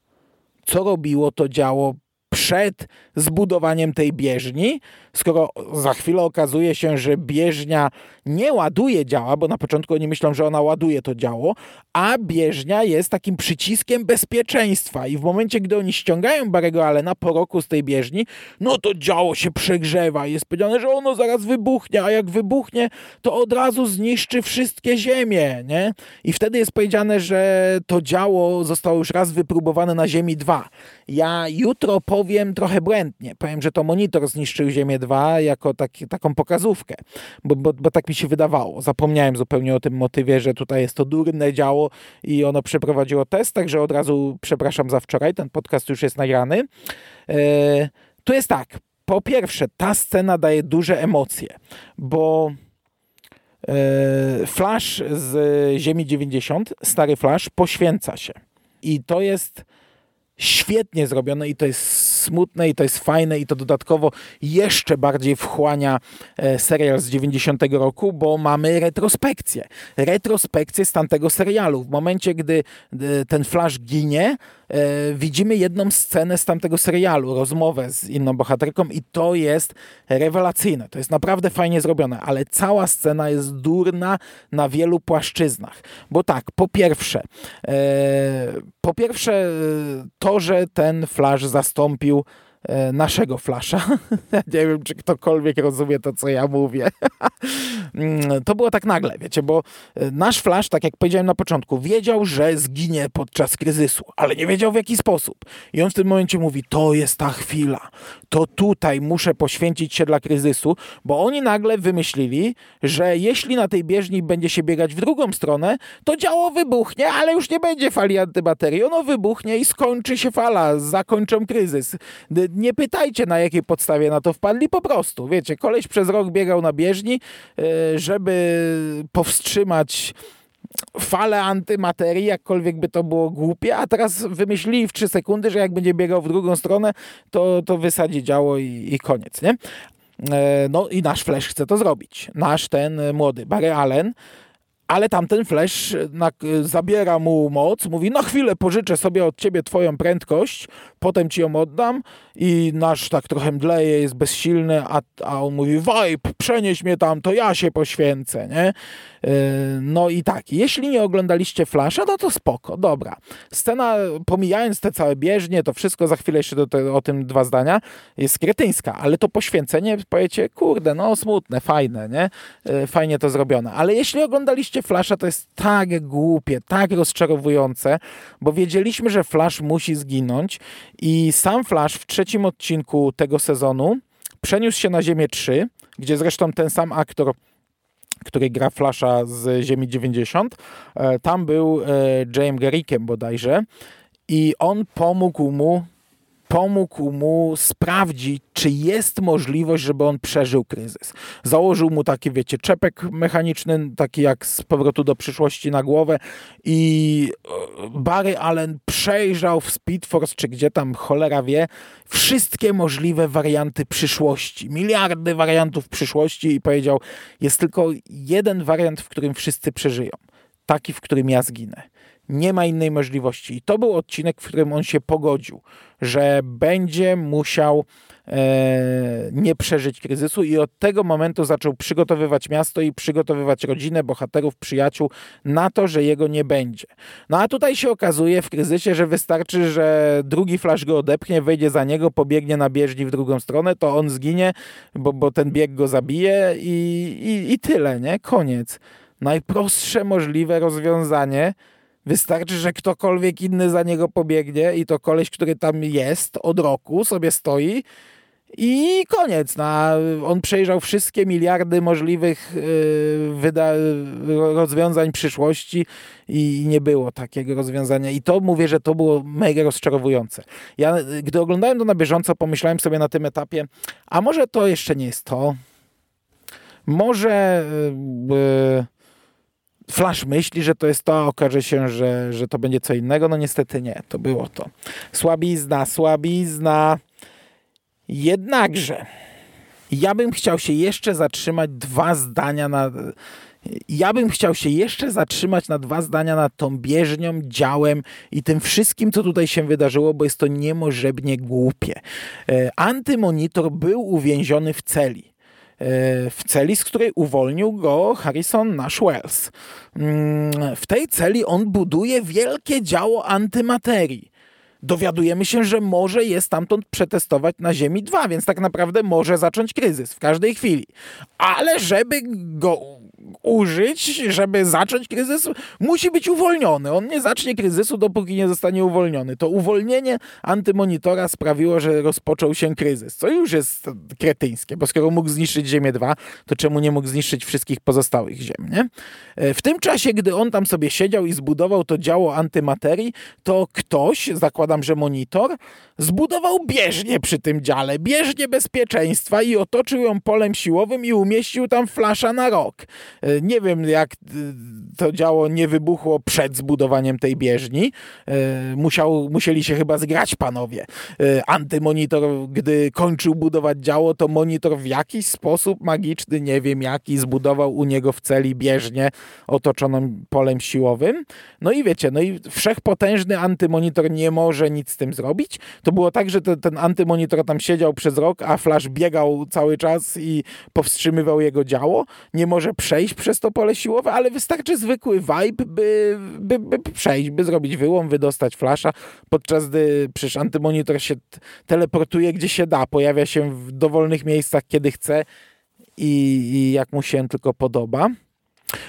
co robiło to działo przed zbudowaniem tej bieżni, skoro za chwilę okazuje się, że bieżnia nie ładuje działa, bo na początku oni myślą, że ona ładuje to działo, a bieżnia jest takim przyciskiem bezpieczeństwa i w momencie, gdy oni ściągają Barego Allena po roku z tej bieżni, no to działo się przegrzewa jest powiedziane, że ono zaraz wybuchnie, a jak wybuchnie, to od razu zniszczy wszystkie ziemie, nie? I wtedy jest powiedziane, że to działo zostało już raz wypróbowane na Ziemi 2. Ja jutro powiem trochę błędnie. Powiem, że to monitor zniszczył Ziemię 2 jako taki, taką pokazówkę, bo, bo, bo tak mi się wydawało. Zapomniałem zupełnie o tym motywie, że tutaj jest to durne działo i ono przeprowadziło test, także od razu przepraszam za wczoraj, ten podcast już jest nagrany. E, tu jest tak, po pierwsze, ta scena daje duże emocje, bo e, Flash z Ziemi 90, stary Flash, poświęca się. I to jest świetnie zrobione i to jest smutne i to jest fajne i to dodatkowo jeszcze bardziej wchłania e, serial z 90 roku, bo mamy retrospekcję. Retrospekcję z tamtego serialu. W momencie, gdy ten Flash ginie, e, widzimy jedną scenę z tamtego serialu, rozmowę z inną bohaterką i to jest rewelacyjne. To jest naprawdę fajnie zrobione, ale cała scena jest durna na wielu płaszczyznach. Bo tak, po pierwsze, e, po pierwsze to, że ten Flash zastąpił E, naszego Flasha. nie wiem, czy ktokolwiek rozumie to, co ja mówię. Mm, to było tak nagle, wiecie, bo e, nasz Flash, tak jak powiedziałem na początku, wiedział, że zginie podczas kryzysu, ale nie wiedział w jaki sposób. I on w tym momencie mówi, to jest ta chwila, to tutaj muszę poświęcić się dla kryzysu, bo oni nagle wymyślili, że jeśli na tej bieżni będzie się biegać w drugą stronę, to działo wybuchnie, ale już nie będzie fali antybaterii. Ono wybuchnie i skończy się fala, zakończą kryzys nie pytajcie na jakiej podstawie na to wpadli, po prostu, wiecie, koleś przez rok biegał na bieżni, e, żeby powstrzymać falę antymaterii, jakkolwiek by to było głupie, a teraz wymyślili w 3 sekundy, że jak będzie biegał w drugą stronę, to, to wysadzi działo i, i koniec, nie? E, no i nasz Flash chce to zrobić. Nasz ten młody Barry Allen ale tamten Flash na, zabiera mu moc, mówi na chwilę pożyczę sobie od ciebie twoją prędkość, potem ci ją oddam i nasz tak trochę mdleje, jest bezsilny, a, a on mówi vibe, przenieś mnie tam, to ja się poświęcę, nie? Yy, no i tak, jeśli nie oglądaliście Flasha, no to spoko, dobra. Scena, pomijając te całe bieżnie, to wszystko, za chwilę jeszcze do o tym dwa zdania, jest kretyńska, ale to poświęcenie, powiecie, kurde, no smutne, fajne, nie? Yy, fajnie to zrobione. Ale jeśli oglądaliście Flasha, to jest tak głupie, tak rozczarowujące, bo wiedzieliśmy, że Flash musi zginąć i sam Flash w trzecim odcinku tego sezonu przeniósł się na Ziemię 3, gdzie zresztą ten sam aktor który gra Flasha z Ziemi 90. E, tam był e, James Garrickiem bodajże i on pomógł mu pomógł mu sprawdzić, czy jest możliwość, żeby on przeżył kryzys. Założył mu taki, wiecie, czepek mechaniczny, taki jak z powrotu do przyszłości na głowę i e, Barry Allen przejrzał w Speed Force, czy gdzie tam cholera wie, wszystkie możliwe warianty przyszłości, miliardy wariantów przyszłości i powiedział, jest tylko jeden wariant, w którym wszyscy przeżyją. Taki, w którym ja zginę. Nie ma innej możliwości. I to był odcinek, w którym on się pogodził, że będzie musiał e, nie przeżyć kryzysu i od tego momentu zaczął przygotowywać miasto i przygotowywać rodzinę, bohaterów, przyjaciół na to, że jego nie będzie. No a tutaj się okazuje w kryzysie, że wystarczy, że drugi flash go odepchnie, wejdzie za niego, pobiegnie na bieżni w drugą stronę, to on zginie, bo, bo ten bieg go zabije i, i, i tyle, nie? Koniec. Najprostsze możliwe rozwiązanie, Wystarczy, że ktokolwiek inny za niego pobiegnie i to koleś, który tam jest od roku, sobie stoi i koniec. No, on przejrzał wszystkie miliardy możliwych yy, rozwiązań przyszłości i nie było takiego rozwiązania. I to mówię, że to było mega rozczarowujące. Ja, gdy oglądałem to na bieżąco, pomyślałem sobie na tym etapie, a może to jeszcze nie jest to? Może... Yy, Flash myśli, że to jest to, a okaże się, że, że to będzie co innego. No niestety nie, to było to. Słabizna, słabizna. Jednakże ja bym chciał się jeszcze zatrzymać dwa zdania na... Ja bym chciał się jeszcze zatrzymać na dwa zdania nad tą bieżnią, działem i tym wszystkim, co tutaj się wydarzyło, bo jest to niemożebnie głupie. E, antymonitor był uwięziony w celi w celi, z której uwolnił go Harrison Nash Wells. Mm, w tej celi on buduje wielkie działo antymaterii dowiadujemy się, że może je stamtąd przetestować na Ziemi 2, więc tak naprawdę może zacząć kryzys w każdej chwili. Ale żeby go użyć, żeby zacząć kryzys, musi być uwolniony. On nie zacznie kryzysu, dopóki nie zostanie uwolniony. To uwolnienie antymonitora sprawiło, że rozpoczął się kryzys, co już jest kretyńskie, bo skoro mógł zniszczyć Ziemię 2, to czemu nie mógł zniszczyć wszystkich pozostałych Ziem, nie? E, w tym czasie, gdy on tam sobie siedział i zbudował to działo antymaterii, to ktoś, zakładam, że monitor, zbudował bieżnię przy tym dziale, bieżnię bezpieczeństwa i otoczył ją polem siłowym i umieścił tam flasza na rok. E, nie wiem, jak e, to działo nie wybuchło przed zbudowaniem tej bieżni. Musiał, musieli się chyba zgrać panowie. Antymonitor, gdy kończył budować działo, to monitor w jakiś sposób magiczny, nie wiem jaki, zbudował u niego w celi bieżnię otoczoną polem siłowym. No i wiecie, no i wszechpotężny antymonitor nie może nic z tym zrobić. To było tak, że te, ten antymonitor tam siedział przez rok, a Flash biegał cały czas i powstrzymywał jego działo. Nie może przejść przez to pole siłowe, ale wystarczy zwykły vibe, by, by, by przejść, by zrobić wyłom, wydostać Flasha, podczas gdy przecież antymonitor się teleportuje gdzie się da, pojawia się w dowolnych miejscach, kiedy chce i, i jak mu się tylko podoba.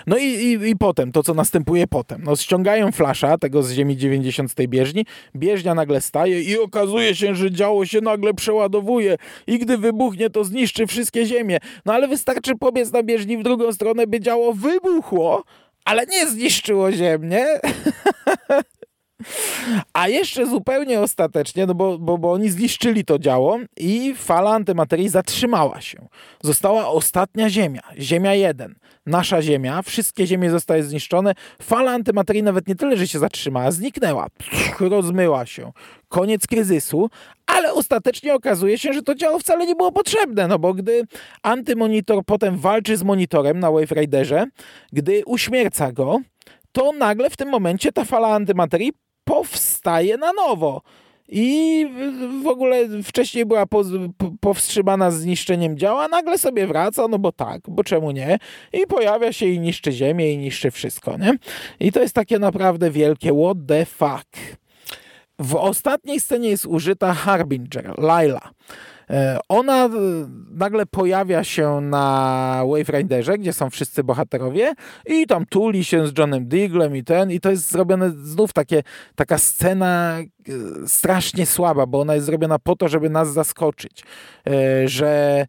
No i, i, i, potem, to co następuje potem. No ściągają flasza tego z ziemi 90 z tej bieżni, bieżnia nagle staje i okazuje się, że działo się nagle przeładowuje i gdy wybuchnie, to zniszczy wszystkie ziemię. No ale wystarczy pobiec na bieżni w drugą stronę, by działo wybuchło, ale nie zniszczyło ziemię. A jeszcze zupełnie ostatecznie, no bo, bo, bo oni zniszczyli to działo i fala antymaterii zatrzymała się. Została ostatnia Ziemia, Ziemia 1, nasza Ziemia, wszystkie Ziemie zostały zniszczone. Fala antymaterii nawet nie tyle, że się zatrzymała, zniknęła, Pff, rozmyła się. Koniec kryzysu, ale ostatecznie okazuje się, że to działo wcale nie było potrzebne, no bo gdy antymonitor potem walczy z monitorem na Wave Riderze, gdy uśmierca go, to nagle w tym momencie ta fala antymaterii powstaje na nowo. I w ogóle wcześniej była powstrzymana zniszczeniem działa, nagle sobie wraca, no bo tak, bo czemu nie? I pojawia się i niszczy ziemię, i niszczy wszystko, nie? I to jest takie naprawdę wielkie what the fuck. W ostatniej scenie jest użyta Harbinger, Laila. E, ona e, nagle pojawia się na Wave Riderze, gdzie są wszyscy bohaterowie i tam tuli się z Johnem Diglem i ten i to jest zrobione znów takie, taka scena e, strasznie słaba, bo ona jest zrobiona po to, żeby nas zaskoczyć, że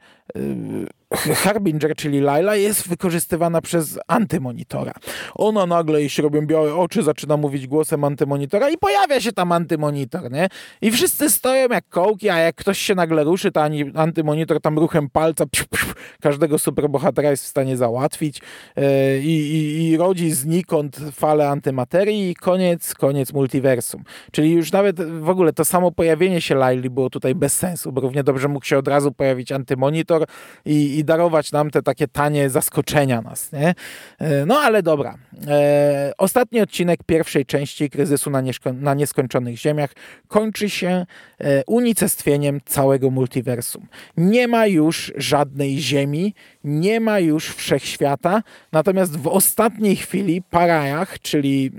Harbinger, czyli Laila, jest wykorzystywana przez antymonitora. Ona nagle, jeśli robią białe oczy, zaczyna mówić głosem antymonitora i pojawia się tam antymonitor, nie? I wszyscy stoją jak kołki, a jak ktoś się nagle ruszy, to antymonitor tam ruchem palca psiu, psiu, każdego superbohatera jest w stanie załatwić yy, i, i rodzi znikąd falę antymaterii i koniec, koniec multiversum. Czyli już nawet w ogóle to samo pojawienie się Laili było tutaj bez sensu, bo równie dobrze mógł się od razu pojawić antymonitor i, i darować nam te takie tanie zaskoczenia nas, nie? E, no ale dobra. E, ostatni odcinek pierwszej części kryzysu na, na nieskończonych ziemiach kończy się e, unicestwieniem całego multiversum. Nie ma już żadnej ziemi, nie ma już wszechświata, natomiast w ostatniej chwili Parajach, czyli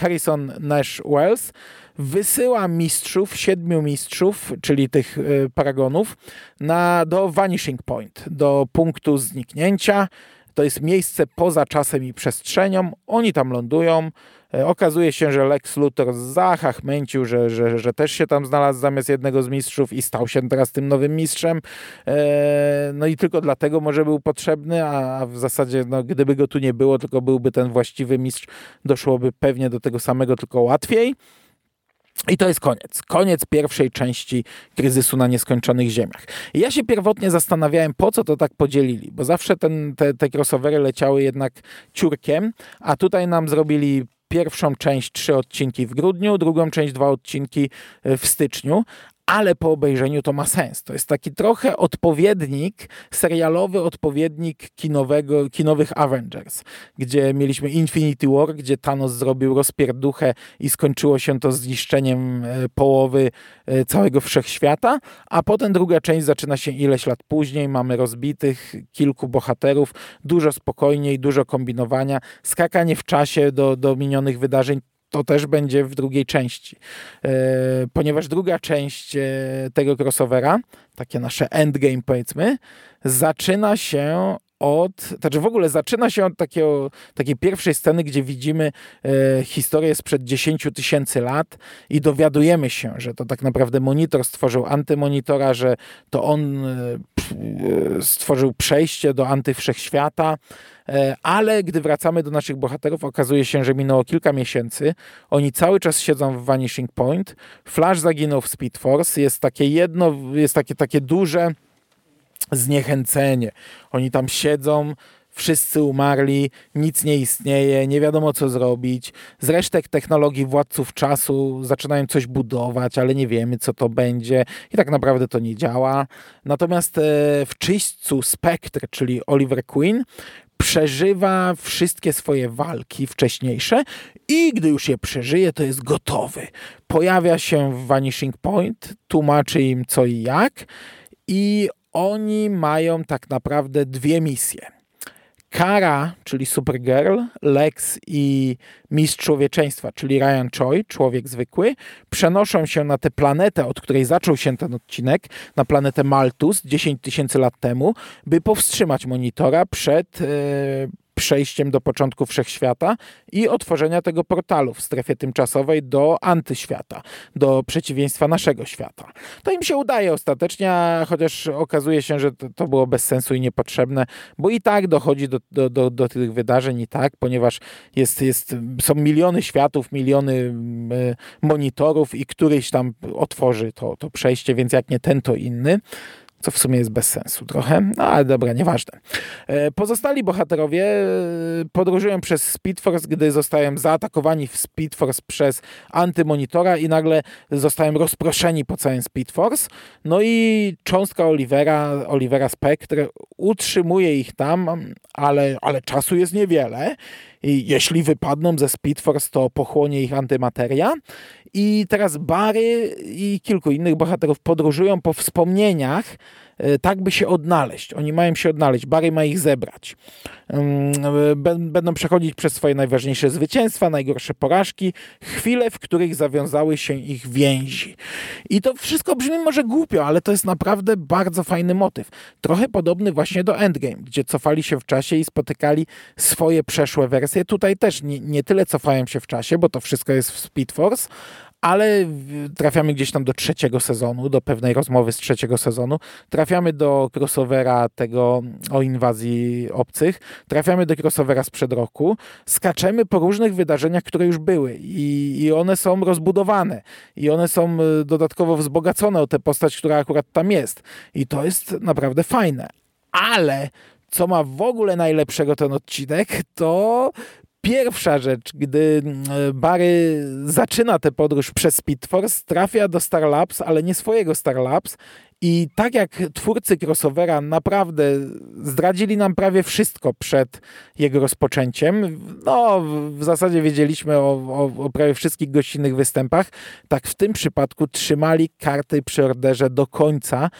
Harrison Nash Wells, wysyła mistrzów, siedmiu mistrzów, czyli tych e, paragonów, na, do Vanishing Point, do punktu zniknięcia. To jest miejsce poza czasem i przestrzenią. Oni tam lądują. E, okazuje się, że Lex Luthor zachachmęcił, że, że, że też się tam znalazł zamiast jednego z mistrzów i stał się teraz tym nowym mistrzem. E, no i tylko dlatego może był potrzebny, a w zasadzie no, gdyby go tu nie było, tylko byłby ten właściwy mistrz, doszłoby pewnie do tego samego, tylko łatwiej. I to jest koniec. Koniec pierwszej części kryzysu na nieskończonych ziemiach. I ja się pierwotnie zastanawiałem, po co to tak podzielili, bo zawsze ten, te, te crossovery leciały jednak ciurkiem, a tutaj nam zrobili pierwszą część trzy odcinki w grudniu, drugą część dwa odcinki w styczniu, ale po obejrzeniu to ma sens. To jest taki trochę odpowiednik, serialowy odpowiednik kinowego, kinowych Avengers, gdzie mieliśmy Infinity War, gdzie Thanos zrobił rozpierduchę i skończyło się to zniszczeniem e, połowy e, całego wszechświata, a potem druga część zaczyna się ileś lat później, mamy rozbitych kilku bohaterów, dużo spokojniej, dużo kombinowania, skakanie w czasie do, do minionych wydarzeń, to też będzie w drugiej części. E, ponieważ druga część e, tego crossovera, takie nasze endgame powiedzmy, zaczyna się od, znaczy w ogóle zaczyna się od takiego, takiej pierwszej sceny, gdzie widzimy e, historię sprzed 10 tysięcy lat i dowiadujemy się, że to tak naprawdę monitor stworzył antymonitora, że to on e, stworzył przejście do antywszechświata, e, ale gdy wracamy do naszych bohaterów, okazuje się, że minęło kilka miesięcy. Oni cały czas siedzą w Vanishing Point. Flash zaginął w Speed Force. Jest takie jedno, jest takie, takie duże zniechęcenie. Oni tam siedzą, wszyscy umarli, nic nie istnieje, nie wiadomo co zrobić. Z resztek technologii władców czasu zaczynają coś budować, ale nie wiemy co to będzie i tak naprawdę to nie działa. Natomiast e, w czyśćcu Spectre, czyli Oliver Queen, przeżywa wszystkie swoje walki wcześniejsze i gdy już je przeżyje, to jest gotowy. Pojawia się w Vanishing Point, tłumaczy im co i jak i oni mają tak naprawdę dwie misje. Kara, czyli Supergirl, Lex i Mistrz Człowieczeństwa, czyli Ryan Choi, człowiek zwykły, przenoszą się na tę planetę, od której zaczął się ten odcinek, na planetę Maltus 10 tysięcy lat temu, by powstrzymać monitora przed, e, przejściem do początku wszechświata i otworzenia tego portalu w strefie tymczasowej do antyświata, do przeciwieństwa naszego świata. To im się udaje ostatecznie, chociaż okazuje się, że to, to było bez sensu i niepotrzebne, bo i tak dochodzi do, do, do, do tych wydarzeń i tak, ponieważ jest, jest, są miliony światów, miliony y, monitorów i któryś tam otworzy to, to przejście, więc jak nie ten, to inny co w sumie jest bez sensu trochę, no ale dobra, nieważne. E, pozostali bohaterowie e, podróżują przez Speedforce, gdy zostają zaatakowani w Speedforce przez antymonitora i nagle zostają rozproszeni po całym Speedforce. No i cząstka Olivera, Olivera Spectre utrzymuje ich tam, ale, ale czasu jest niewiele. I jeśli wypadną ze Speedforce, to pochłonie ich antymateria. I teraz Barry i kilku innych bohaterów podróżują po wspomnieniach, tak by się odnaleźć. Oni mają się odnaleźć, Barry ma ich zebrać. Będą przechodzić przez swoje najważniejsze zwycięstwa, najgorsze porażki, chwile, w których zawiązały się ich więzi. I to wszystko brzmi może głupio, ale to jest naprawdę bardzo fajny motyw. Trochę podobny właśnie do Endgame, gdzie cofali się w czasie i spotykali swoje przeszłe wersje. Tutaj też nie, nie tyle cofają się w czasie, bo to wszystko jest w Speed Force, ale trafiamy gdzieś tam do trzeciego sezonu, do pewnej rozmowy z trzeciego sezonu, trafiamy do crossovera tego o inwazji obcych, trafiamy do crossovera sprzed roku, skaczemy po różnych wydarzeniach, które już były. I, i one są rozbudowane. I one są e, dodatkowo wzbogacone o tę postać, która akurat tam jest. I to jest naprawdę fajne, ale co ma w ogóle najlepszego ten odcinek, to Pierwsza rzecz, gdy mm, Barry zaczyna tę podróż przez Speedforce, trafia do Star Labs, ale nie swojego Star Labs. I tak jak twórcy crossovera naprawdę zdradzili nam prawie wszystko przed jego rozpoczęciem, no w zasadzie wiedzieliśmy o, o, o, prawie wszystkich gościnnych występach, tak w tym przypadku trzymali karty przy orderze do końca,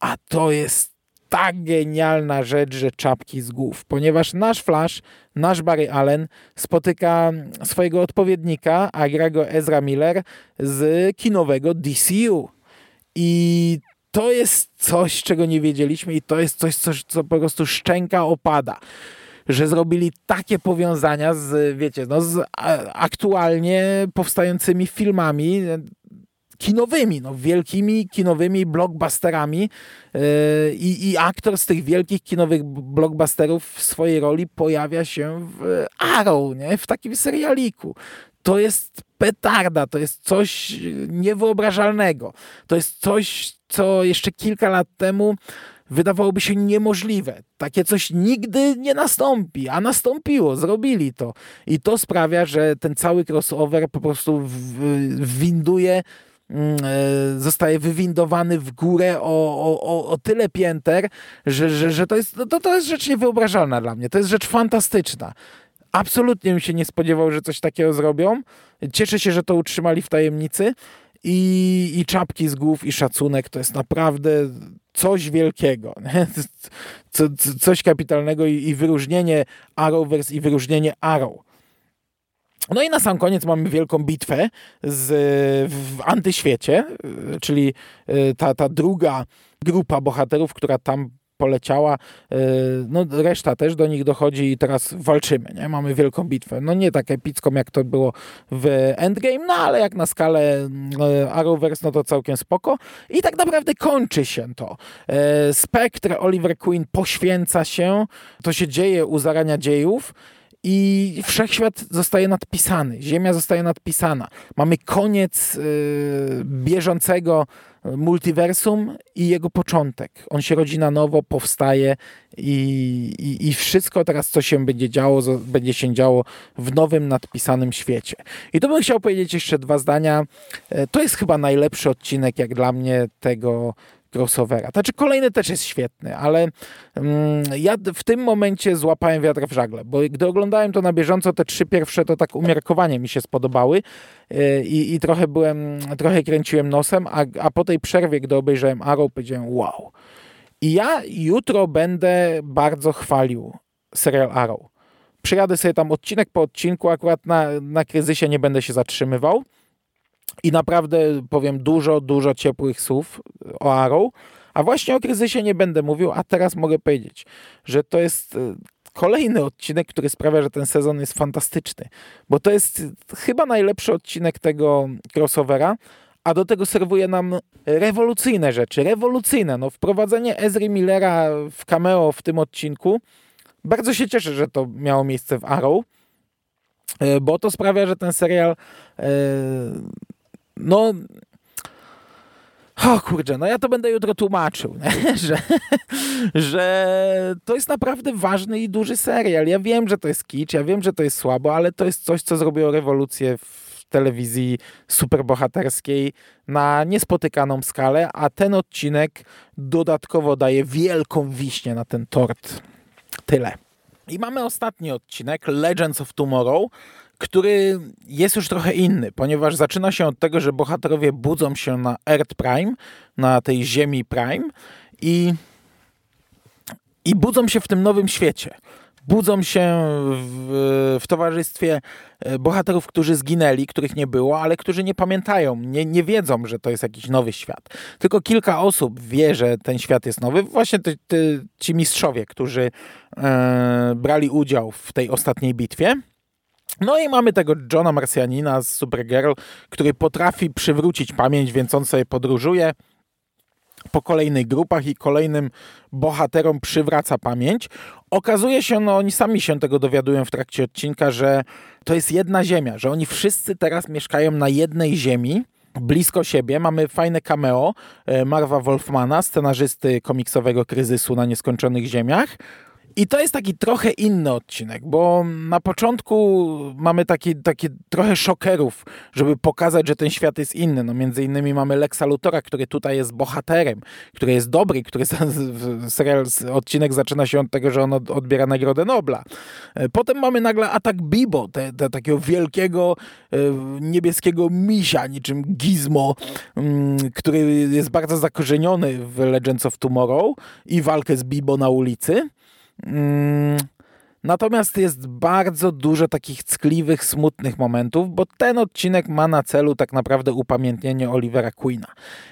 a to jest tak genialna rzecz, że czapki z głów, ponieważ nasz Flash, nasz Barry Allen spotyka swojego odpowiednika, Agrego Ezra Miller z kinowego DCU. I to jest coś, czego nie wiedzieliśmy i to jest coś, co, co po prostu szczęka opada że zrobili takie powiązania z, wiecie, no, z aktualnie powstającymi filmami kinowymi, no, wielkimi kinowymi blockbusterami yy, i, i aktor z tych wielkich kinowych blockbusterów w swojej roli pojawia się w Arrow, nie? w takim serialiku. To jest petarda, to jest coś niewyobrażalnego. To jest coś, co jeszcze kilka lat temu wydawałoby się niemożliwe. Takie coś nigdy nie nastąpi, a nastąpiło, zrobili to. I to sprawia, że ten cały crossover po prostu winduje zostaje wywindowany w górę o, o, o tyle pięter, że, że, że to, jest, no to, to jest rzecz niewyobrażalna dla mnie. To jest rzecz fantastyczna. Absolutnie bym się nie spodziewał, że coś takiego zrobią. Cieszę się, że to utrzymali w tajemnicy. I, i czapki z głów, i szacunek to jest naprawdę coś wielkiego. Co, coś kapitalnego i, i wyróżnienie Arrowverse i wyróżnienie Arrow no i na sam koniec mamy wielką bitwę z, w antyświecie, czyli e, ta, ta druga grupa bohaterów, która tam poleciała, e, no reszta też do nich dochodzi i teraz walczymy, nie? Mamy wielką bitwę. No nie tak epicką, jak to było w Endgame, no ale jak na skalę Arrowverse, no to całkiem spoko. I tak naprawdę kończy się to. Spectre, Oliver Queen poświęca się, to się dzieje u zarania dziejów, i wszechświat zostaje nadpisany, Ziemia zostaje nadpisana. Mamy koniec y, bieżącego multiversum i jego początek. On się rodzi na nowo, powstaje i, i, i, wszystko teraz, co się będzie działo, będzie się działo w nowym, nadpisanym świecie. I tu bym chciał powiedzieć jeszcze dwa zdania. E, to jest chyba najlepszy odcinek, jak dla mnie, tego crossovera. Znaczy kolejny też jest świetny, ale mm, ja w tym momencie złapałem wiatr w żagle, bo gdy oglądałem to na bieżąco, te trzy pierwsze to tak umiarkowanie mi się spodobały yy, i, trochę byłem, trochę kręciłem nosem, a, a po tej przerwie, gdy obejrzałem Arrow, powiedziałem wow. I ja jutro będę bardzo chwalił serial Arrow. Przyjadę sobie tam odcinek po odcinku, akurat na, na kryzysie nie będę się zatrzymywał. I naprawdę powiem dużo, dużo ciepłych słów o Arrow. A właśnie o kryzysie nie będę mówił, a teraz mogę powiedzieć, że to jest e, kolejny odcinek, który sprawia, że ten sezon jest fantastyczny. Bo to jest chyba najlepszy odcinek tego crossovera, a do tego serwuje nam rewolucyjne rzeczy. Rewolucyjne. No, wprowadzenie Ezry Millera w cameo w tym odcinku. Bardzo się cieszę, że to miało miejsce w Arrow, e, bo to sprawia, że ten serial e, no o kurczę, no ja to będę jutro tłumaczył, że, że to jest naprawdę ważny i duży serial. Ja wiem, że to jest kicz, ja wiem, że to jest słabo, ale to jest coś, co zrobiło rewolucję w telewizji superbohaterskiej na niespotykaną skalę, a ten odcinek dodatkowo daje wielką wiśnię na ten tort. Tyle. I mamy ostatni odcinek, Legends of Tomorrow, który jest już trochę inny, ponieważ zaczyna się od tego, że bohaterowie budzą się na Earth Prime, na tej Ziemi Prime i, i budzą się w tym nowym świecie. Budzą się w, w towarzystwie e, bohaterów, którzy zginęli, których nie było, ale którzy nie pamiętają, nie, nie wiedzą, że to jest jakiś nowy świat. Tylko kilka osób wie, że ten świat jest nowy. Właśnie te, te, ci mistrzowie, którzy e, brali udział w tej ostatniej bitwie. No i mamy tego Johna Marsjanina z Supergirl, który potrafi przywrócić pamięć, więc on sobie podróżuje po kolejnych grupach i kolejnym bohaterom przywraca pamięć. Okazuje się, no oni sami się tego dowiadują w trakcie odcinka, że to jest jedna ziemia, że oni wszyscy teraz mieszkają na jednej ziemi, blisko siebie. Mamy fajne cameo e, Marva Wolfmana, scenarzysty komiksowego kryzysu na nieskończonych ziemiach. I to jest taki trochę inny odcinek, bo na początku mamy taki, taki trochę szokerów, żeby pokazać, że ten świat jest inny. No między innymi mamy Lexa Lutora, który tutaj jest bohaterem, który jest dobry, który serial, odcinek zaczyna się od tego, że on odbiera Nagrodę Nobla. E, potem mamy nagle atak Bibo, te, te takiego wielkiego e, niebieskiego misia, niczym Gizmo, mm, który jest bardzo zakorzeniony w Legends of Tomorrow i walkę z Bibo na ulicy. Mm, natomiast jest bardzo dużo takich ckliwych, smutnych momentów, bo ten odcinek ma na celu tak naprawdę upamiętnienie Olivera Queena.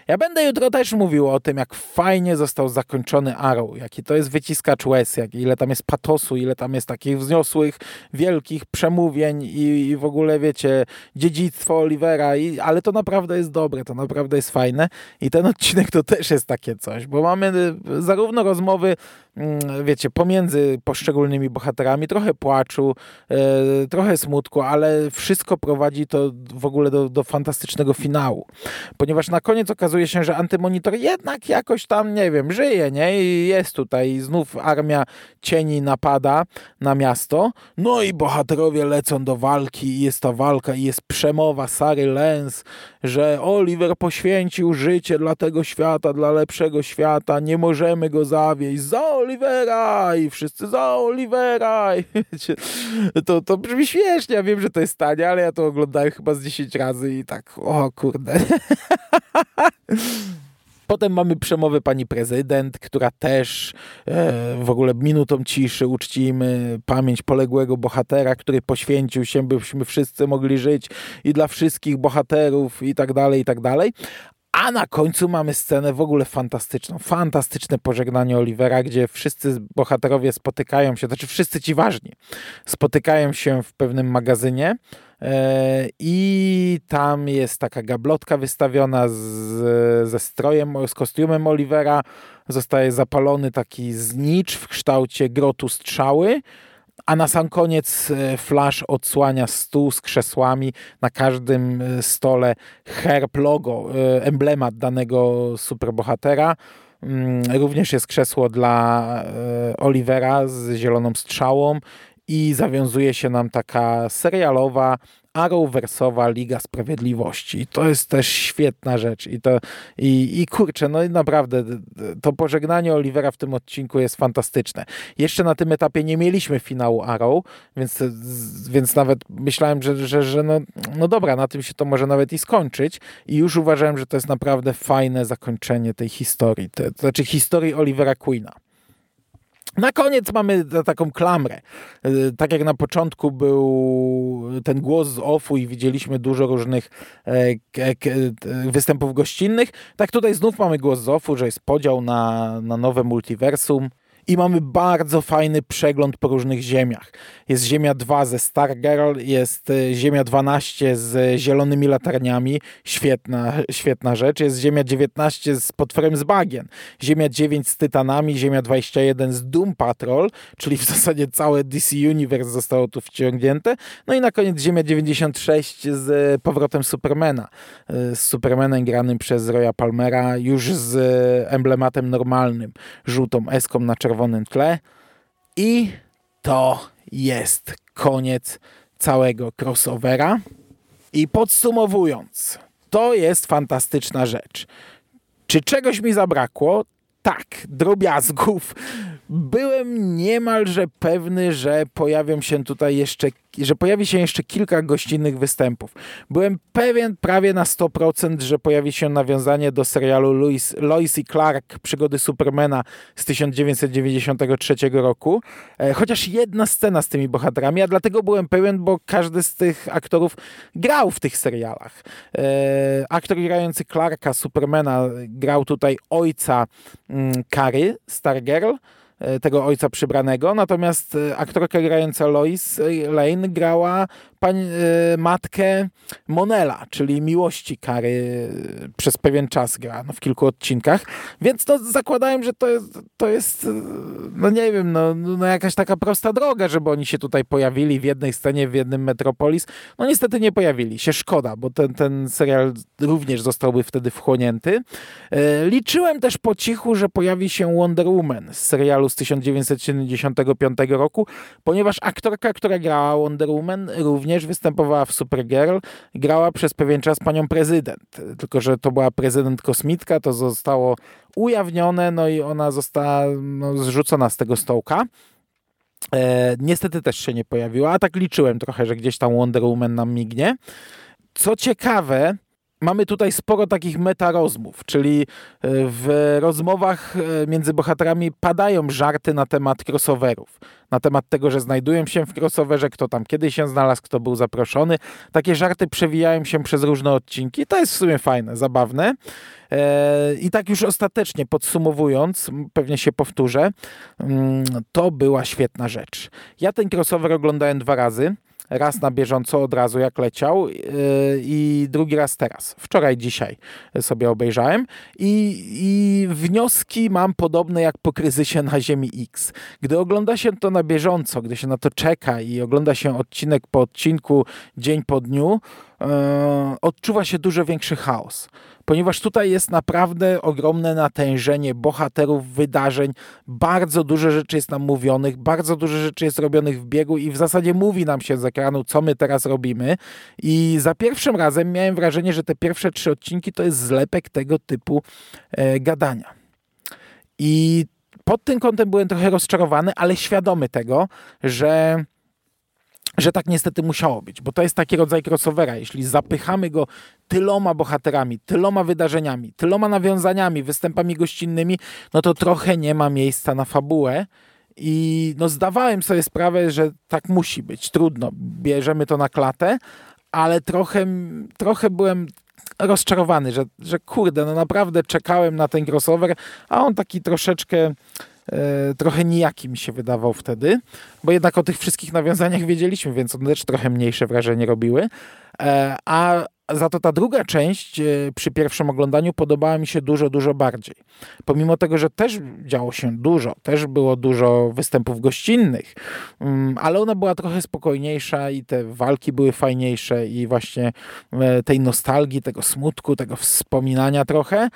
Ja będę jutro też mówił o tym, jak fajnie został zakończony Arrow, jaki to jest wyciskacz łez, jak, ile tam jest patosu, ile tam jest takich wzniosłych, wielkich przemówień i, i w ogóle, wiecie, dziedzictwo Olivera, i, ale to naprawdę jest dobre, to naprawdę jest fajne i ten odcinek to też jest takie coś, bo mamy y, zarówno rozmowy wiecie, pomiędzy poszczególnymi bohaterami, trochę płaczu, e, trochę smutku, ale wszystko prowadzi to w ogóle do, do fantastycznego finału. Ponieważ na koniec okazuje się, że antymonitor jednak jakoś tam, nie wiem, żyje, nie? I jest tutaj, znów armia cieni napada na miasto, no i bohaterowie lecą do walki i jest ta walka i jest przemowa Sary Lens, że Oliver poświęcił życie dla tego świata, dla lepszego świata, nie możemy go zawieść, za Olivera i wszyscy za Olivera. I wiecie, to, to brzmi śmiesznie, ja wiem, że to jest tanie, ale ja to oglądałem chyba z 10 razy i tak, o kurde. Potem mamy przemowę pani prezydent, która też e, w ogóle minutą ciszy uczcimy pamięć poległego bohatera, który poświęcił się, byśmy wszyscy mogli żyć i dla wszystkich bohaterów i tak dalej, i tak dalej. A na końcu mamy scenę w ogóle fantastyczną. Fantastyczne pożegnanie Olivera, gdzie wszyscy bohaterowie spotykają się, znaczy wszyscy ci ważni, spotykają się w pewnym magazynie i tam jest taka gablotka wystawiona z, ze strojem, z kostiumem Olivera. Zostaje zapalony taki znicz w kształcie grotu strzały a na sam koniec e, Flash odsłania stół z krzesłami. Na każdym e, stole herb, logo, e, emblemat danego superbohatera. Mm, również jest krzesło dla Olivera z zieloną strzałą i zawiązuje się nam taka serialowa Arrowversowa Liga Sprawiedliwości. I to jest też świetna rzecz. I, to, i, i kurczę, no i naprawdę to pożegnanie Olivera w tym odcinku jest fantastyczne. Jeszcze na tym etapie nie mieliśmy finału Arrow, więc, więc nawet myślałem, że, że, że no, no dobra, na tym się to może nawet i skończyć. I już uważałem, że to jest naprawdę fajne zakończenie tej historii. To, to znaczy historii Olivera Queena. Na koniec mamy taką klamrę. Y, tak jak na początku był ten głos z offu i widzieliśmy dużo różnych e, występów gościnnych, tak tutaj znów mamy głos z offu, że jest podział na, na nowe multiversum i mamy bardzo fajny przegląd po różnych ziemiach. Jest Ziemia 2 ze Stargirl, jest e, Ziemia 12 z zielonymi latarniami, świetna, świetna rzecz. Jest Ziemia 19 z potworem z bagien, Ziemia 9 z Tytanami, Ziemia 21 z Doom Patrol, czyli w zasadzie całe DC Universe zostało tu wciągnięte. No i na koniec Ziemia 96 z powrotem Supermana. E, z Supermanem granym przez Roya Palmera, już z emblematem normalnym, żółtą eską na czerwoną czerwonym tle. I to jest koniec całego crossovera. I podsumowując, to jest fantastyczna rzecz. Czy czegoś mi zabrakło? Tak, drobiazgów. Byłem niemalże pewny, że pojawią się tutaj jeszcze że pojawi się jeszcze kilka gościnnych występów. Byłem pewien prawie na 100%, że pojawi się nawiązanie do serialu Lois, Lois i Clark Przygody Supermana z 1993 roku. E, chociaż jedna scena z tymi bohaterami, a dlatego byłem pewien, bo każdy z tych aktorów grał w tych serialach. E, aktor grający Clarka Supermana grał tutaj ojca mm, Kary, Stargirl, E, tego ojca przybranego, natomiast e, aktorka grająca Lois Lane grała pań, e, matkę Monela, czyli miłości Kary przez pewien czas gra no, w kilku odcinkach, więc no, zakładałem, że to jest, to jest no nie wiem, no, no jakaś taka prosta droga, żeby oni się tutaj pojawili w jednej scenie, w jednym Metropolis. No niestety nie pojawili się, szkoda, bo ten, ten serial również zostałby wtedy wchłonięty. Liczyłem też po cichu, że pojawi się Wonder Woman z serialu z 1975 roku, ponieważ aktorka, która grała Wonder Woman, również występowała w Supergirl, grała przez pewien czas panią prezydent. Tylko, że to była prezydent kosmitka, to zostało ujawnione, no i ona została no, zrzucona z tego stołka. E, niestety też się nie pojawiła, a tak liczyłem trochę, że gdzieś tam Wonder Woman nam mignie. Co ciekawe, mamy tutaj sporo takich metarozmów, czyli e, w rozmowach e, między bohaterami padają żarty na temat crossoverów, na temat tego, że znajdują się w crossoverze, kto tam kiedy się znalazł, kto był zaproszony. Takie żarty przewijają się przez różne odcinki. To jest w sumie fajne, zabawne. E, I tak już ostatecznie podsumowując, pewnie się powtórzę, mm, to była świetna rzecz. Ja ten crossover oglądałem dwa razy raz na bieżąco od razu jak leciał yy, i drugi raz teraz. Wczoraj, dzisiaj sobie obejrzałem i, i wnioski mam podobne jak po kryzysie na Ziemi X. Gdy ogląda się to na bieżąco, gdy się na to czeka i ogląda się odcinek po odcinku, dzień po dniu, odczuwa się dużo większy chaos ponieważ tutaj jest naprawdę ogromne natężenie bohaterów, wydarzeń, bardzo dużo rzeczy jest nam mówionych, bardzo dużo rzeczy jest robionych w biegu i w zasadzie mówi nam się z ekranu, co my teraz robimy. I za pierwszym razem miałem wrażenie, że te pierwsze trzy odcinki to jest zlepek tego typu e, gadania. I pod tym kątem byłem trochę rozczarowany, ale świadomy tego, że że tak niestety musiało być, bo to jest taki rodzaj crossovera. Jeśli zapychamy go tyloma bohaterami, tyloma wydarzeniami, tyloma nawiązaniami, występami gościnnymi, no to trochę nie ma miejsca na fabułę. I no zdawałem sobie sprawę, że tak musi być. Trudno, bierzemy to na klatę, ale trochę, trochę byłem rozczarowany, że, że kurde, no naprawdę czekałem na ten crossover, a on taki troszeczkę trochę nijaki mi się wydawał wtedy, bo jednak o tych wszystkich nawiązaniach wiedzieliśmy, więc one też trochę mniejsze wrażenie robiły. E, a za to ta druga część e, przy pierwszym oglądaniu podobała mi się dużo, dużo bardziej. Pomimo tego, że też działo się dużo, też było dużo występów gościnnych, mm, ale ona była trochę spokojniejsza i te walki były fajniejsze i właśnie e, tej nostalgii, tego smutku, tego wspominania trochę e,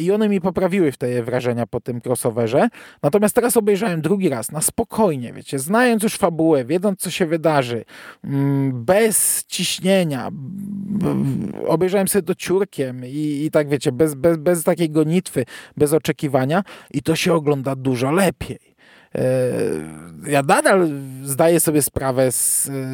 i one mi poprawiły te wrażenia po tym crossoverze. Natomiast teraz obejrzałem drugi raz na spokojnie, wiecie, znając już fabułę, wiedząc co się wydarzy, mm, bez ciśnienia, obejrzałem sobie to ciurkiem i, i tak wiecie, bez, bez, bez takiej gonitwy, bez oczekiwania i to się ogląda dużo lepiej. E, ja nadal zdaję sobie sprawę,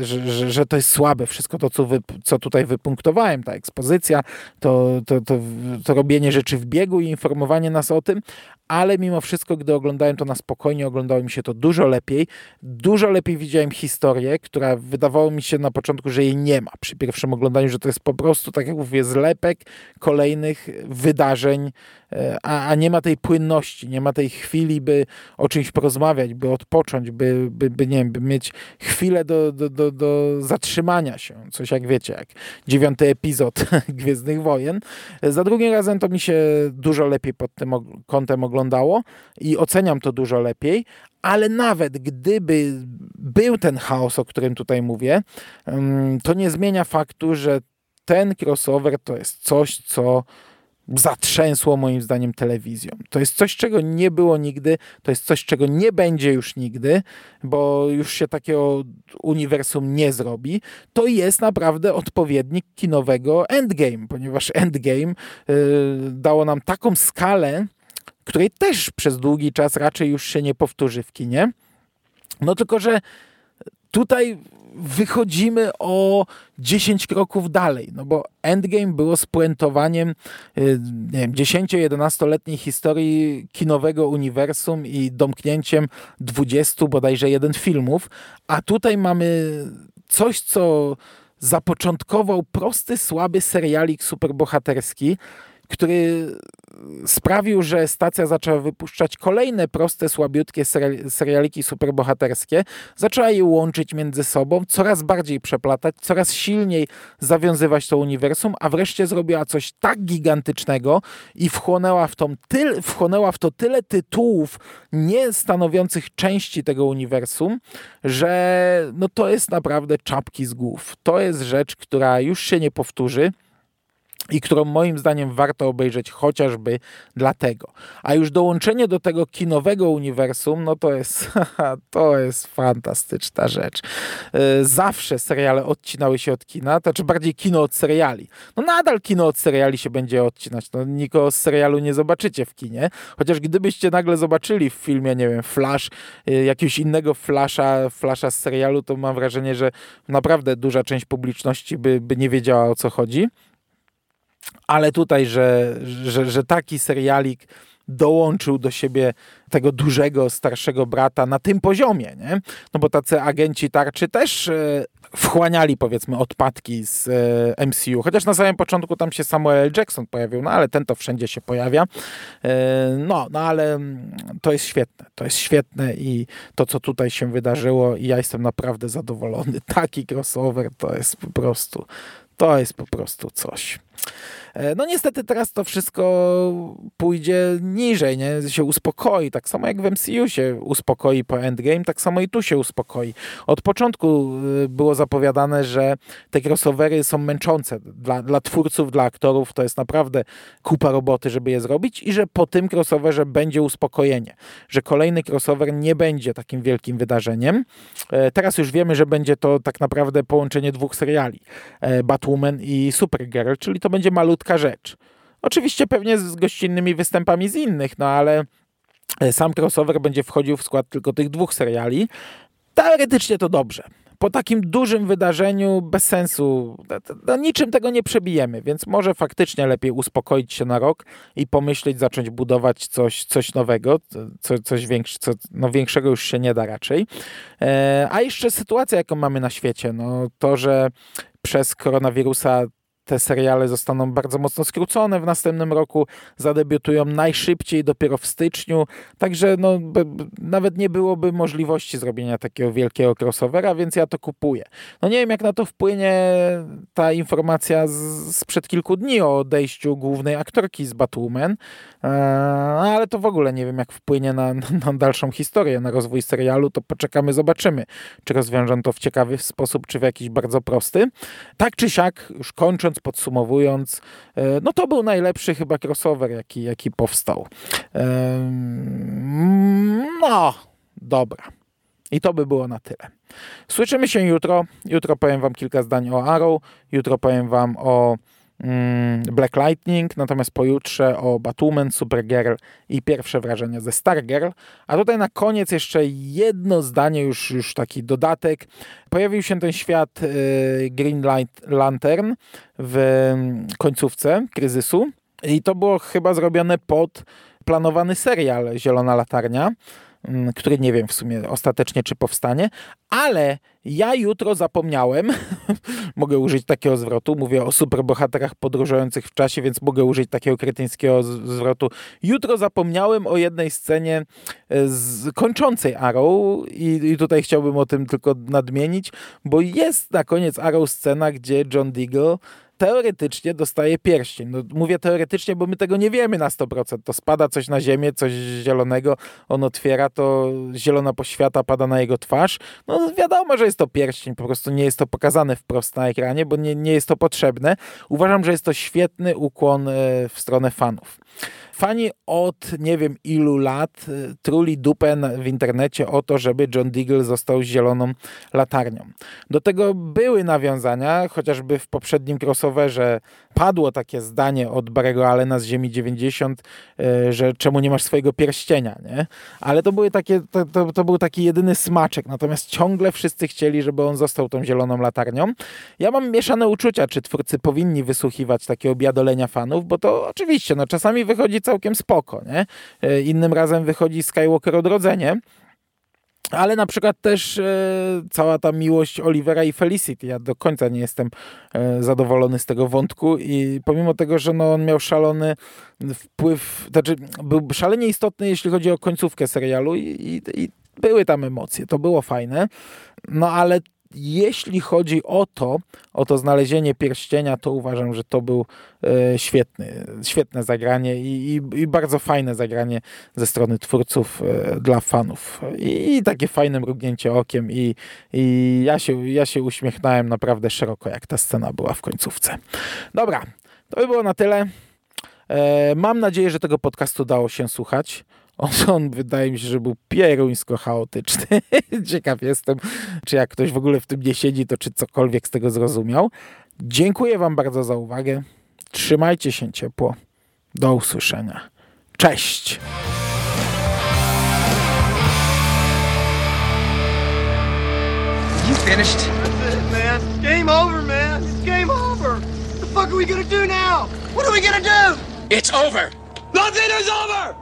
że, że, że, to jest słabe. Wszystko to, co, wy, co tutaj wypunktowałem, ta ekspozycja, to, to, to, to robienie rzeczy w biegu i informowanie nas o tym, ale mimo wszystko, gdy oglądałem to na spokojnie, oglądało mi się to dużo lepiej. Dużo lepiej widziałem historię, która wydawało mi się na początku, że jej nie ma przy pierwszym oglądaniu, że to jest po prostu, tak jak mówię, zlepek kolejnych wydarzeń, a, a nie ma tej płynności, nie ma tej chwili, by o czymś porozmawiać, by odpocząć, by, by, by nie wiem, by mieć chwilę do, do, do, do zatrzymania się. Coś jak wiecie, jak dziewiąty epizod Gwiezdnych Wojen. Za drugim razem to mi się dużo lepiej pod tym kątem oglądało i oceniam to dużo lepiej, ale nawet gdyby był ten chaos, o którym tutaj mówię, to nie zmienia faktu, że ten crossover to jest coś, co zatrzęsło moim zdaniem telewizją. To jest coś, czego nie było nigdy, to jest coś, czego nie będzie już nigdy, bo już się takiego uniwersum nie zrobi. To jest naprawdę odpowiednik kinowego Endgame, ponieważ Endgame yy, dało nam taką skalę której też przez długi czas raczej już się nie powtórzy w kinie. No tylko, że tutaj wychodzimy o 10 kroków dalej, no bo Endgame było spuentowaniem y, nie wiem, 10-11-letniej historii kinowego uniwersum i domknięciem 20 bodajże jeden filmów, a tutaj mamy coś, co zapoczątkował prosty, słaby serialik superbohaterski, który sprawił, że stacja zaczęła wypuszczać kolejne proste, słabiutkie serialiki superbohaterskie. Zaczęła je łączyć między sobą, coraz bardziej przeplatać, coraz silniej zawiązywać to uniwersum, a wreszcie zrobiła coś tak gigantycznego i wchłonęła w, tą tyl, wchłonęła w to tyle tytułów nie stanowiących części tego uniwersum, że no to jest naprawdę czapki z głów. To jest rzecz, która już się nie powtórzy i którą moim zdaniem warto obejrzeć chociażby dlatego. A już dołączenie do tego kinowego uniwersum, no to jest, to jest fantastyczna rzecz. E, zawsze seriale odcinały się od kina, to czy bardziej kino od seriali. No nadal kino od seriali się będzie odcinać, no nikogo z serialu nie zobaczycie w kinie, chociaż gdybyście nagle zobaczyli w filmie, nie wiem, Flash, e, jakiegoś innego Flasha, Flasha z serialu, to mam wrażenie, że naprawdę duża część publiczności by, by nie wiedziała o co chodzi ale tutaj, że, że, że taki serialik dołączył do siebie tego dużego, starszego brata na tym poziomie, nie? No bo tacy agenci tarczy też e, wchłaniali powiedzmy odpadki z e, MCU, chociaż na samym początku tam się Samuel Jackson pojawił, no ale ten to wszędzie się pojawia. E, no, no ale mm, to jest świetne, to jest świetne i to, co tutaj się wydarzyło i ja jestem naprawdę zadowolony. Taki crossover to jest po prostu, to jest po prostu coś. E, no niestety teraz to wszystko pójdzie niżej, nie? się uspokoi. Tak samo jak w MCU się uspokoi po Endgame, tak samo i tu się uspokoi. Od początku e, było zapowiadane, że te crossovery są męczące dla, dla twórców, dla aktorów. To jest naprawdę kupa roboty, żeby je zrobić i że po tym crossoverze będzie uspokojenie. Że kolejny crossover nie będzie takim wielkim wydarzeniem. E, teraz już wiemy, że będzie to tak naprawdę połączenie dwóch seriali. Batwoman i Supergirl, czyli to będzie malutka rzecz. Oczywiście pewnie z gościnnymi występami z innych, no ale e, sam crossover będzie wchodził w skład tylko tych dwóch seriali. Teoretycznie to dobrze. Po takim dużym wydarzeniu bez sensu, no, no, niczym tego nie przebijemy, więc może faktycznie lepiej uspokoić się na rok i pomyśleć, zacząć budować coś, coś nowego, co, coś większe, co, no większego już się nie da raczej. E, a jeszcze sytuacja, jaką mamy na świecie, no to, że przez koronawirusa te seriale zostaną bardzo mocno skrócone w następnym roku, zadebiutują najszybciej dopiero w styczniu, także no, nawet nie byłoby możliwości zrobienia takiego wielkiego crossovera, więc ja to kupuję. No nie wiem, jak na to wpłynie ta informacja z, sprzed kilku dni o odejściu głównej aktorki z Batwoman, e, ale to w ogóle nie wiem, jak wpłynie na, na dalszą historię, na rozwój serialu, to poczekamy, zobaczymy, czy rozwiążą to w ciekawy sposób, czy w jakiś bardzo prosty. Tak czy siak, już kończąc, podsumowując, e, no to był najlepszy chyba crossover, jaki, jaki powstał. No, dobra. I to by było na tyle. Słyszymy się jutro. Jutro powiem Wam kilka zdań o Arrow. Jutro powiem Wam o mm, Black Lightning, natomiast pojutrze o Batwoman, Supergirl i pierwsze wrażenia ze Stargirl. A tutaj na koniec jeszcze jedno zdanie, już, już taki dodatek. Pojawił się ten świat y, Green Lantern w mm, końcówce kryzysu i to było chyba zrobione pod planowany serial Zielona Latarnia. Mm, który nie wiem w sumie ostatecznie czy powstanie, ale ja jutro zapomniałem, mogę użyć takiego zwrotu, mówię o superbohaterach podróżujących w czasie, więc mogę użyć takiego kretyńskiego zwrotu. Jutro zapomniałem o jednej scenie e, z kończącej Arrow i, i tutaj chciałbym o tym tylko nadmienić, bo jest na koniec Arrow scena, gdzie John Deagle teoretycznie dostaje pierścień. No, mówię teoretycznie, bo my tego nie wiemy na 100%. To spada coś na ziemię, coś zielonego, on otwiera, to zielona poświata pada na jego twarz. No wiadomo, że jest to pierścień, po prostu nie jest to pokazane wprost na ekranie, bo nie, nie jest to potrzebne. Uważam, że jest to świetny ukłon e, w stronę fanów. Fani od nie wiem ilu lat y, truli dupę w internecie o to, żeby John Deagle został zieloną latarnią. Do tego były nawiązania, chociażby w poprzednim crossoverze padło takie zdanie od Barego Allena z Ziemi 90, y, że czemu nie masz swojego pierścienia, nie? Ale to były takie, to, to, to był taki jedyny smaczek, natomiast ciągle wszyscy chcieli, żeby on został tą zieloną latarnią. Ja mam mieszane uczucia, czy twórcy powinni wysłuchiwać takiego biadolenia fanów, bo to oczywiście, no czasami wychodzi całkiem spoko, nie? E, innym razem wychodzi Skywalker Odrodzenie, ale na przykład też e, cała ta miłość Olivera i Felicity. Ja do końca nie jestem e, zadowolony z tego wątku i pomimo tego, że no, on miał szalony wpływ, znaczy był szalenie istotny, jeśli chodzi o końcówkę serialu i, i, i były tam emocje, to było fajne, no ale jeśli chodzi o to, o to znalezienie pierścienia, to uważam, że to był e, świetny, świetne zagranie i, i, i, bardzo fajne zagranie ze strony twórców e, dla fanów. I, I, takie fajne mrugnięcie okiem i, i ja, się, ja się uśmiechnąłem naprawdę szeroko, jak ta scena była w końcówce. Dobra, to by było na tyle. E, mam nadzieję, że tego podcastu dało się słuchać. On, on wydaje mi się, że był pieruńsko chaotyczny. Ciekaw jestem, czy jak ktoś w ogóle w tym nie siedzi, to czy cokolwiek z tego zrozumiał. Dziękuję Wam bardzo za uwagę. Trzymajcie się ciepło. Do usłyszenia. Cześć! You finished? That's it, man. Game over, man. It's game over. What the fuck are we gonna do now? What are we gonna do? It's over. Nothing is over!